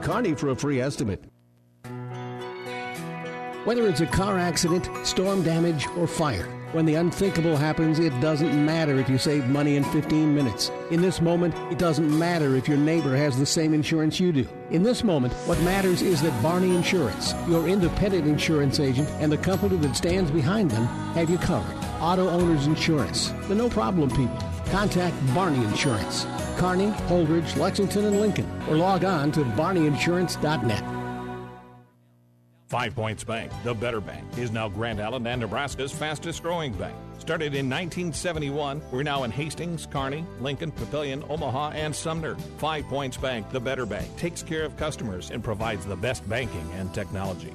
Kearney for a free estimate. Whether it's a car accident, storm damage, or fire, when the unthinkable happens, it doesn't matter if you save money in 15 minutes. In this moment, it doesn't matter if your neighbor has the same insurance you do. In this moment, what matters is that Barney Insurance, your independent insurance agent, and the company that stands behind them have you covered. Auto Owners Insurance, the no problem people. Contact Barney Insurance. Kearney, Holdrege, Lexington, and Lincoln, or log on to barneyinsurance.net. Five Points Bank, the better bank, is now Grand Island and Nebraska's fastest growing bank. Started in 1971, we're now in Hastings, Kearney, Lincoln, Papillion, Omaha, and Sumner. Five Points Bank, the better bank, takes care of customers and provides the best banking and technology.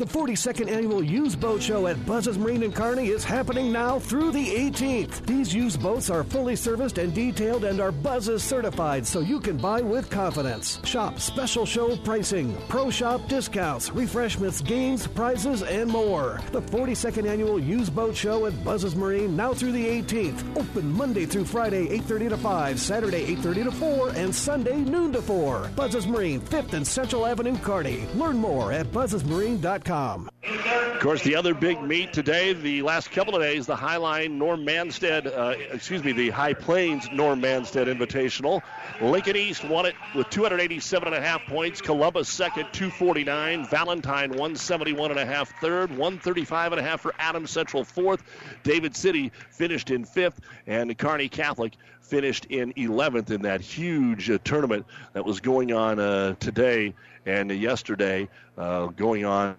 The 42nd annual used boat show at Buzz's Marine in Kearney is happening now through the 18th. These used boats are fully serviced and detailed and are Buzz's certified so you can buy with confidence. Shop special show pricing, pro shop discounts, refreshments, games, prizes, and more. The 42nd annual used boat show at Buzz's Marine now through the 18th. Open Monday through Friday 8:30 to 5, Saturday 8:30 to 4, and Sunday noon to 4. Buzz's Marine, 5th and Central Avenue, Kearney. Learn more at buzzesmarine.com. Of course, the other big meet today, the last couple of days, the Highline Norm Manstead, uh, excuse me, the High Plains Norm Manstead Invitational. Lincoln East won it with 287 and a half points. Columbus second, 249. Valentine 171 and a half third. 135 and a half for Adams Central fourth. David City finished in fifth, and Kearney Catholic finished in 11th in that huge uh, tournament that was going on uh, today and yesterday, uh, going on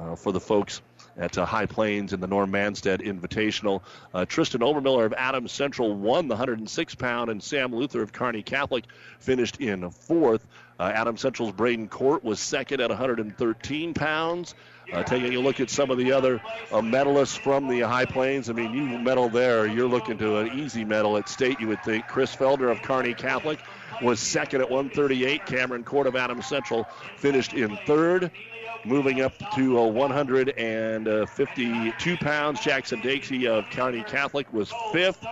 uh, for the folks at uh, High Plains in the Norm Manstead Invitational. Uh, Tristan Overmiller of Adams Central won the 106 pound, and Sam Luther of Kearney Catholic finished in fourth. Uh, Adams Central's Braden Court was second at 113 pounds. Uh, taking a look at some of the other uh, medalists from the High Plains, I mean, you medal there, you're looking to an easy medal at state, you would think. Chris Felder of Kearney Catholic was second at 138. Cameron Court of Adams Central finished in third. Moving up to uh, 152 pounds, Jackson Dakey of Kearney Catholic was fifth.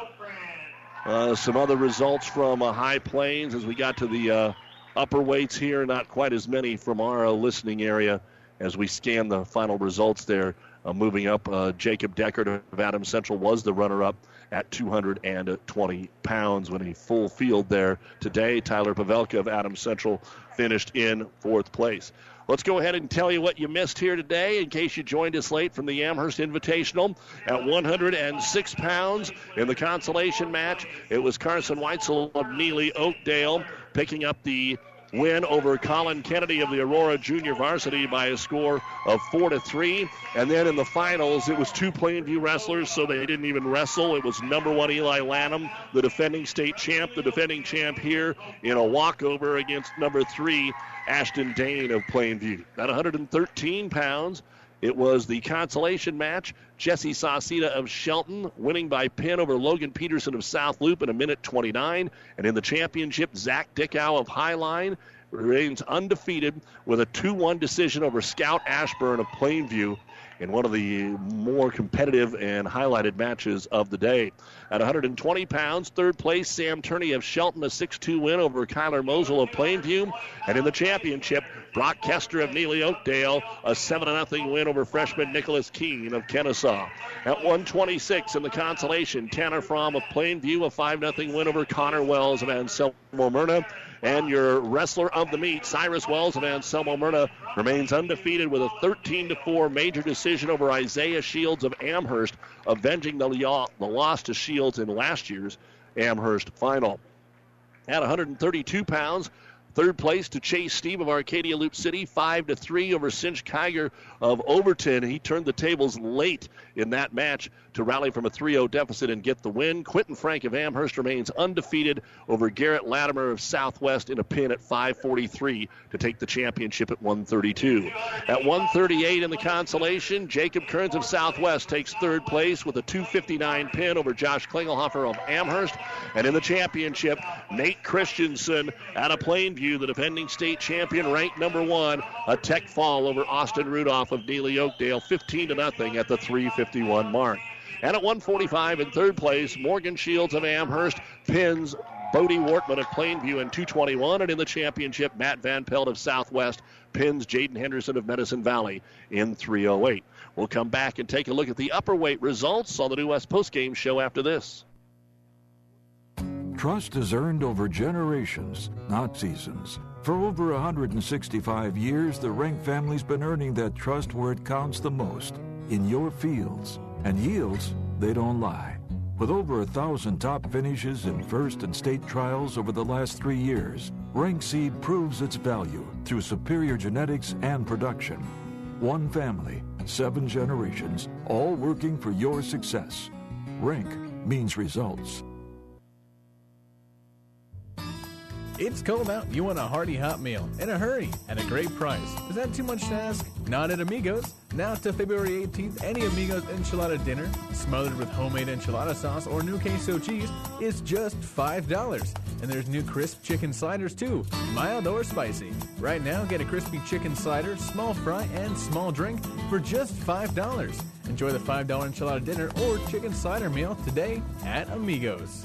Uh, some other results from uh, High Plains as we got to the uh, upper weights here. Not quite as many from our uh, listening area as we scan the final results there. Uh, moving up, uh, Jacob Deckard of Adams Central was the runner up at 220 pounds when full field there today. Tyler Pavelka of Adams Central finished in fourth place. Let's go ahead and tell you what you missed here today in case you joined us late from the Amherst Invitational. At 106 pounds in the consolation match, it was Carson Weitzel of Neligh Oakdale picking up the win over Colin Kennedy of the Aurora Junior Varsity by a score of four to three. And then in the finals, it was two Plainview wrestlers, so they didn't even wrestle. It was number one Eli Lanham, the defending state champ, the defending champ here in a walkover against number three Ashton Dane of Plainview. At 113 pounds, it was the consolation match. Jesse Sauceda of Shelton winning by pin over Logan Peterson of South Loup in a minute 29. And in the championship, Zach Dickow of Highline remains undefeated with a 2 1 decision over Scout Ashburn of Plainview in one of the more competitive and highlighted matches of the day. At 120 pounds, third place, Sam Turney of Shelton, a 6 2 win over Kyler Mosel of Plainview. And in the championship, Brock Kester of Neligh Oakdale, a 7 0 win over freshman Nicholas Keene of Kenesaw. At 126 in the consolation, Tanner Fromm of Plainview, a 5 0 win over Connor Wells of Anselmo Merna. And your wrestler of the meet, Cyrus Wells of Anselmo Merna, remains undefeated with a 13 4 major decision over Isaiah Shields of Amherst, avenging the, the loss to Shields in last year's Amherst final. At 132 pounds, Third place to Chase Steve of Arcadia Loup City, five to three over Cinch Kiger of Overton. He turned the tables late in that match to rally from a 3-0 deficit and get the win. Quentin Frank of Amherst remains undefeated over Garrett Latimer of Southwest in a pin at 5:43 to take the championship at 132. At 138 in the consolation, Jacob Kearns of Southwest takes third place with a 259 pin over Josh Klingelhofer of Amherst, and in the championship, Nate Christensen out of Plainview the defending state champion, ranked number one, a tech fall over Austin Rudolph of Neligh Oakdale, 15 to nothing at the 351 mark. And at 145 in third place, Morgan Shields of Amherst pins Bodie Wortman of Plainview in 221. And in the championship, Matt Van Pelt of Southwest pins Jaden Henderson of Medicine Valley in 308. We'll come back and take a look at the upper weight results on the New West postgame show after this. Trust is earned over generations, not seasons. For over 165 years, the Rank family's been earning that trust where it counts the most in your fields. And yields, they don't lie. With over a thousand top finishes in first and state trials over the last three years, Rank Seed proves its value through superior genetics and production. One family, seven generations, all working for your success. Rank means results. It's cold out. You want a hearty hot meal in a hurry at a great price. Is that too much to ask? Not at Amigos. Now to February 18th, any Amigos enchilada dinner, smothered with homemade enchilada sauce or new queso cheese, is just $5. And there's new crisp chicken sliders too, mild or spicy. Right now, get a crispy chicken slider, small fry, and small drink for just $5. Enjoy the $5 enchilada dinner or chicken slider meal today at Amigos.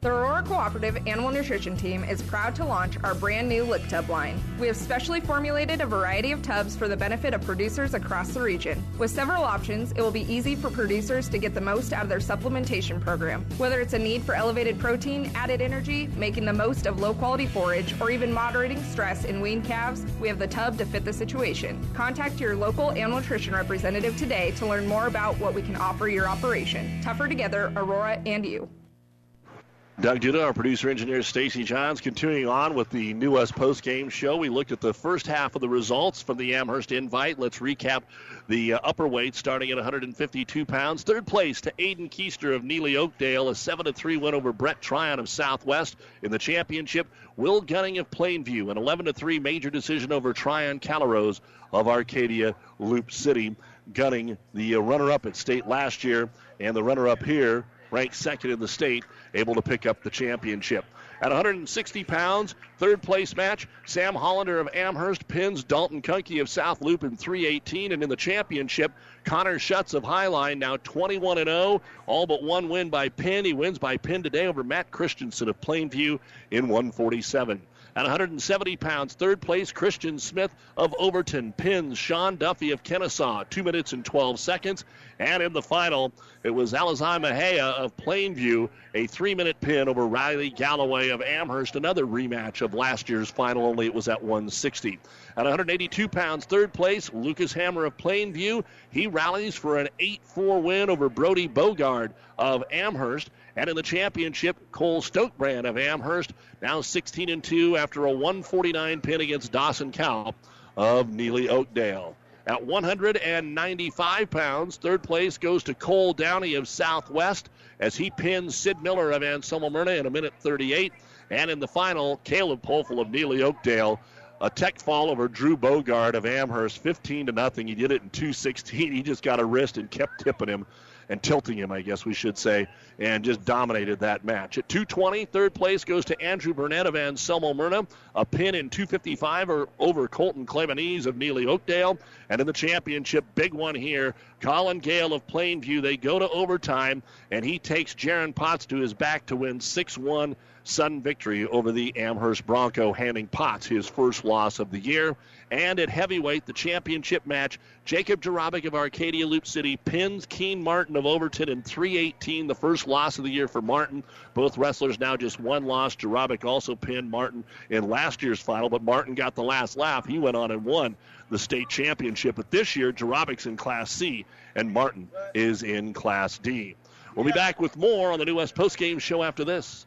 The Aurora Cooperative Animal Nutrition Team is proud to launch our brand new Lick Tub line. We have specially formulated a variety of tubs for the benefit of producers across the region. With several options, it will be easy for producers to get the most out of their supplementation program. Whether it's a need for elevated protein, added energy, making the most of low quality forage, or even moderating stress in weaned calves, we have the tub to fit the situation. Contact your local animal nutrition representative today to learn more about what we can offer your operation. Tougher together, Aurora and you. Doug Duda, our producer engineer Stacy Johns, continuing on with the New West post game show. We looked at the first half of the results from the Amherst invite. Let's recap the uh, upper weight starting at 152 pounds. Third place to Aiden Keister of Neligh Oakdale, a 7 3 win over Brett Tryon of Southwest in the championship. Will Gunning of Plainview, an 11 3 major decision over Tryon Calrose of Arcadia Loup City. Gunning, the uh, runner up at state last year, and the runner up here ranked second in the state, able to pick up the championship. At 160 pounds, third place match, Sam Hollander of Amherst pins Dalton Kunke of South Loup in 318. And in the championship, Connor Schutz of Highline now 21 0, all but one win by pin. He wins by pin today over Matt Christensen of Plainview in 147. At 170 pounds, third place, Christian Smith of Overton pins Sean Duffy of Kenesaw, 2 minutes and 12 seconds. And in the final, it was Alizai Mahea of Plainview, a three minute pin over Riley Galloway of Amherst, another rematch of last year's final, only it was at 160. At 182 pounds, third place, Lucas Hammer of Plainview. He rallies for an 8 4 win over Brody Bogard of Amherst. And in the championship, Cole Stokebrand of Amherst, now 16 and 2 after a 149 pin against Dawson Cow of Neligh Oakdale. At 195 pounds, third place goes to Cole Downey of Southwest as he pins Sid Miller of Anselmo Merna in a minute 38. And in the final, Caleb Polfel of Neligh Oakdale a tech fall over Drew Bogard of Amherst, 15 to nothing. He did it in 216. He just got a wrist and kept tipping him and tilting him, I guess we should say, and just dominated that match. At 220, third place goes to Andrew Burnett of Anselmo Merna, a pin in 255 er, over Colton Clemenese of Neligh Oakdale. And in the championship, big one here, Colin Gale of Plainview. They go to overtime, and he takes Jaron Potts to his back to win 6 1 sudden victory over the Amherst Bronco, handing Potts his first loss of the year. And at heavyweight, the championship match, Jacob Jarabic of Arcadia Loup City pins Keen Martin of Overton in 318, the first loss of the year for Martin. Both wrestlers now just one loss. Jarabic also pinned Martin in last year's final, but Martin got the last laugh. He went on and won the state championship. But this year, Jarabic's in Class C, and Martin is in Class D. We'll be back with more on the New West Postgame Show after this.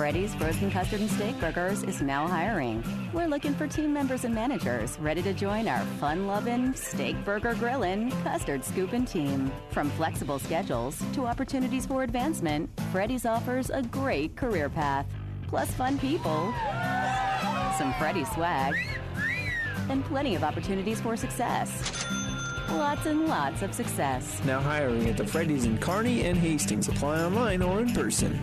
Freddy's Frozen Custard and Steak Burgers is now hiring. We're looking for team members and managers ready to join our fun loving, steak burger grilling, custard scooping team. From flexible schedules to opportunities for advancement, Freddy's offers a great career path, plus fun people, some Freddy's swag, and plenty of opportunities for success. Lots and lots of success. Now hiring at the Freddy's in Kearney and Hastings. Apply online or in person.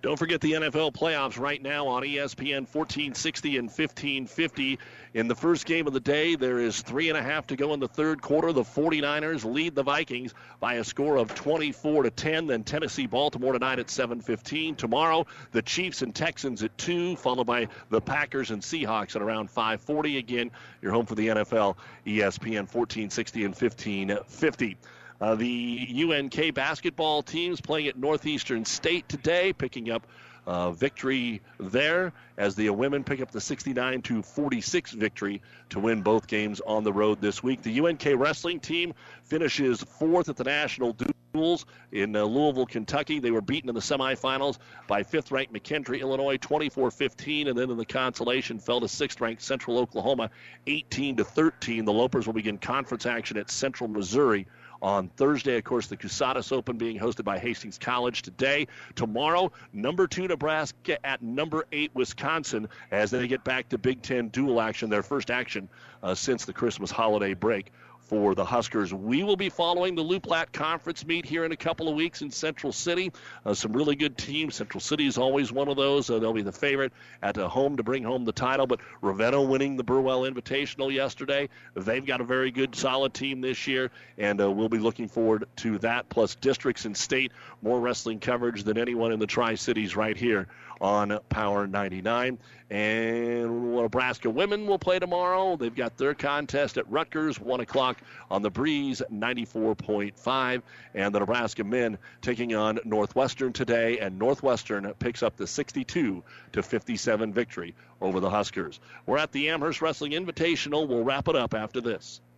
Don't forget the NFL playoffs right now on ESPN 1460 and 1550. In the first game of the day, there is three and a half to go in the third quarter. The 49ers lead the Vikings by a score of 24 to 10. Then Tennessee, Baltimore tonight at 7:15. Tomorrow, the Chiefs and Texans at two, followed by the Packers and Seahawks at around 5:40. Again, you're home for the NFL, ESPN 1460 and 1550. Uh, the UNK basketball teams playing at Northeastern State today, picking up uh, victory there as the women pick up the 69 to 46 victory to win both games on the road this week. The UNK wrestling team finishes fourth at the national duels in uh, Louisville, Kentucky. They were beaten in the semifinals by fifth-ranked McKendree, Illinois, 24-15, and then in the consolation fell to sixth-ranked Central Oklahoma, 18 to 13. The Lopers will begin conference action at Central Missouri on Thursday. Of course, the Cusatis Open being hosted by Hastings College today. Tomorrow, number two Nebraska at number eight Wisconsin as they get back to Big Ten dual action, their first action uh, since the Christmas holiday break for the Huskers. We will be following the Loup Lat Conference meet here in a couple of weeks in Central City. Uh, some really good teams. Central City is always one of those. Uh, they'll be the favorite at uh, home to bring home the title. But Ravenna winning the Burwell Invitational yesterday. They've got a very good, solid team this year, and uh, we'll be looking forward to that. Plus districts and state, more wrestling coverage than anyone in the Tri Cities right here on Power 99. And Nebraska women will play tomorrow. They've got their contest at Rutgers, 1 o'clock on the Breeze, 94.5. And the Nebraska men taking on Northwestern today. And Northwestern picks up the 62 to 57 victory over the Huskers. We're at the Amherst Wrestling Invitational. We'll wrap it up after this.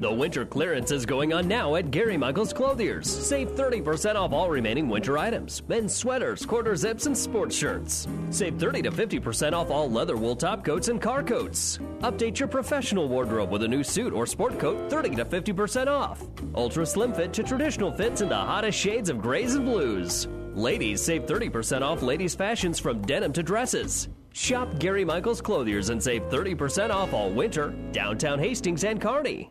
The winter clearance is going on now at Gary Michaels Clothiers. Save 30% off all remaining winter items. Men's sweaters, quarter zips, and sports shirts. Save 30 to 50% off all leather wool top coats and car coats. Update your professional wardrobe with a new suit or sport coat 30 to 50% off. Ultra slim fit to traditional fits in the hottest shades of grays and blues. Ladies save 30% off ladies' fashions from denim to dresses. Shop Gary Michaels Clothiers and save 30% off all winter, downtown Hastings and Kearney.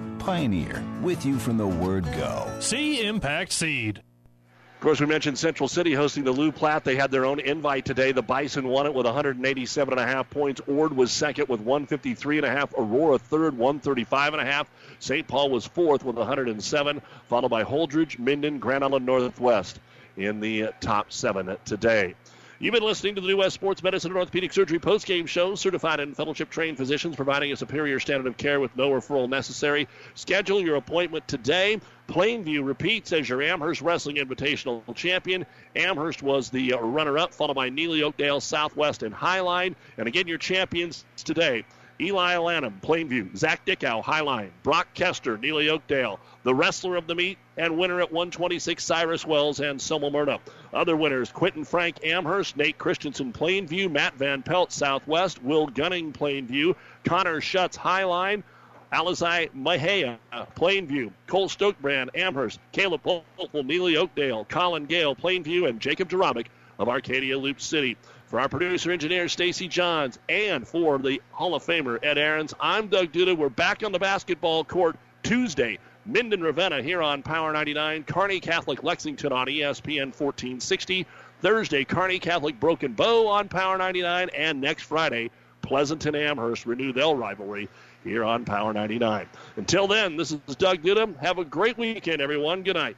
Pioneer, with you from the word go. See Impact Seed. Of course, we mentioned Central City hosting the Loup Platte. They had their own invite today. The Bison won it with 187 and a half points. Ord was second with 153 and a half. Aurora third, 135 and a half. St. Paul was fourth with 107, followed by Holdrege, Minden, Grand Island Northwest in the top seven today. You've been listening to the New West Sports Medicine and Orthopedic Surgery postgame show. Certified and fellowship trained physicians providing a superior standard of care with no referral necessary. Schedule your appointment today. Plainview repeats as your Amherst Wrestling Invitational champion. Amherst was the runner up, followed by Neligh Oakdale, Southwest, and Highline. And again, your champions today Eli Lanham, Plainview, Zach Dickow, Highline, Brock Kester, Neligh Oakdale, the wrestler of the meet, and winner at 126, Cyrus Wells and Somel Other winners, Quentin Frank, Amherst, Nate Christensen, Plainview, Matt Van Pelt, Southwest, Will Gunning, Plainview, Connor Schutz, Highline, Alizai Mahea, Plainview, Cole Stokebrand, Amherst, Caleb Polfel, Neligh Oakdale, Colin Gale, Plainview, and Jacob Jarabic of Arcadia Loup City. For our producer engineer Stacy Johns and for the Hall of Famer Ed Aarons, I'm Doug Duda. We're back on the basketball court Tuesday. Minden Ravenna here on Power 99, Kearney Catholic Lexington on ESPN 1460. Thursday, Kearney Catholic Broken Bow on Power 99, and next Friday, Pleasanton Amherst renew their rivalry here on Power 99. Until then, this is Doug Duda. Have a great weekend, everyone. Good night.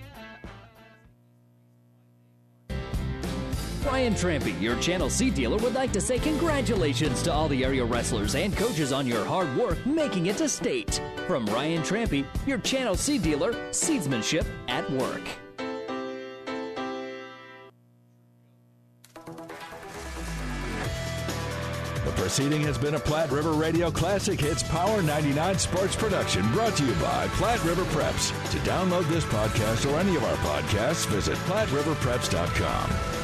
Brian Trampy, your Channel C dealer, would like to say congratulations to all the area wrestlers and coaches on your hard work making it to state. From Ryan Trampy, your Channel C dealer, seedsmanship at work. The proceeding has been a Platte River Radio Classic Hits Power 99 sports production brought to you by Platte River Preps. To download this podcast or any of our podcasts, visit PlatteRiverPreps.com.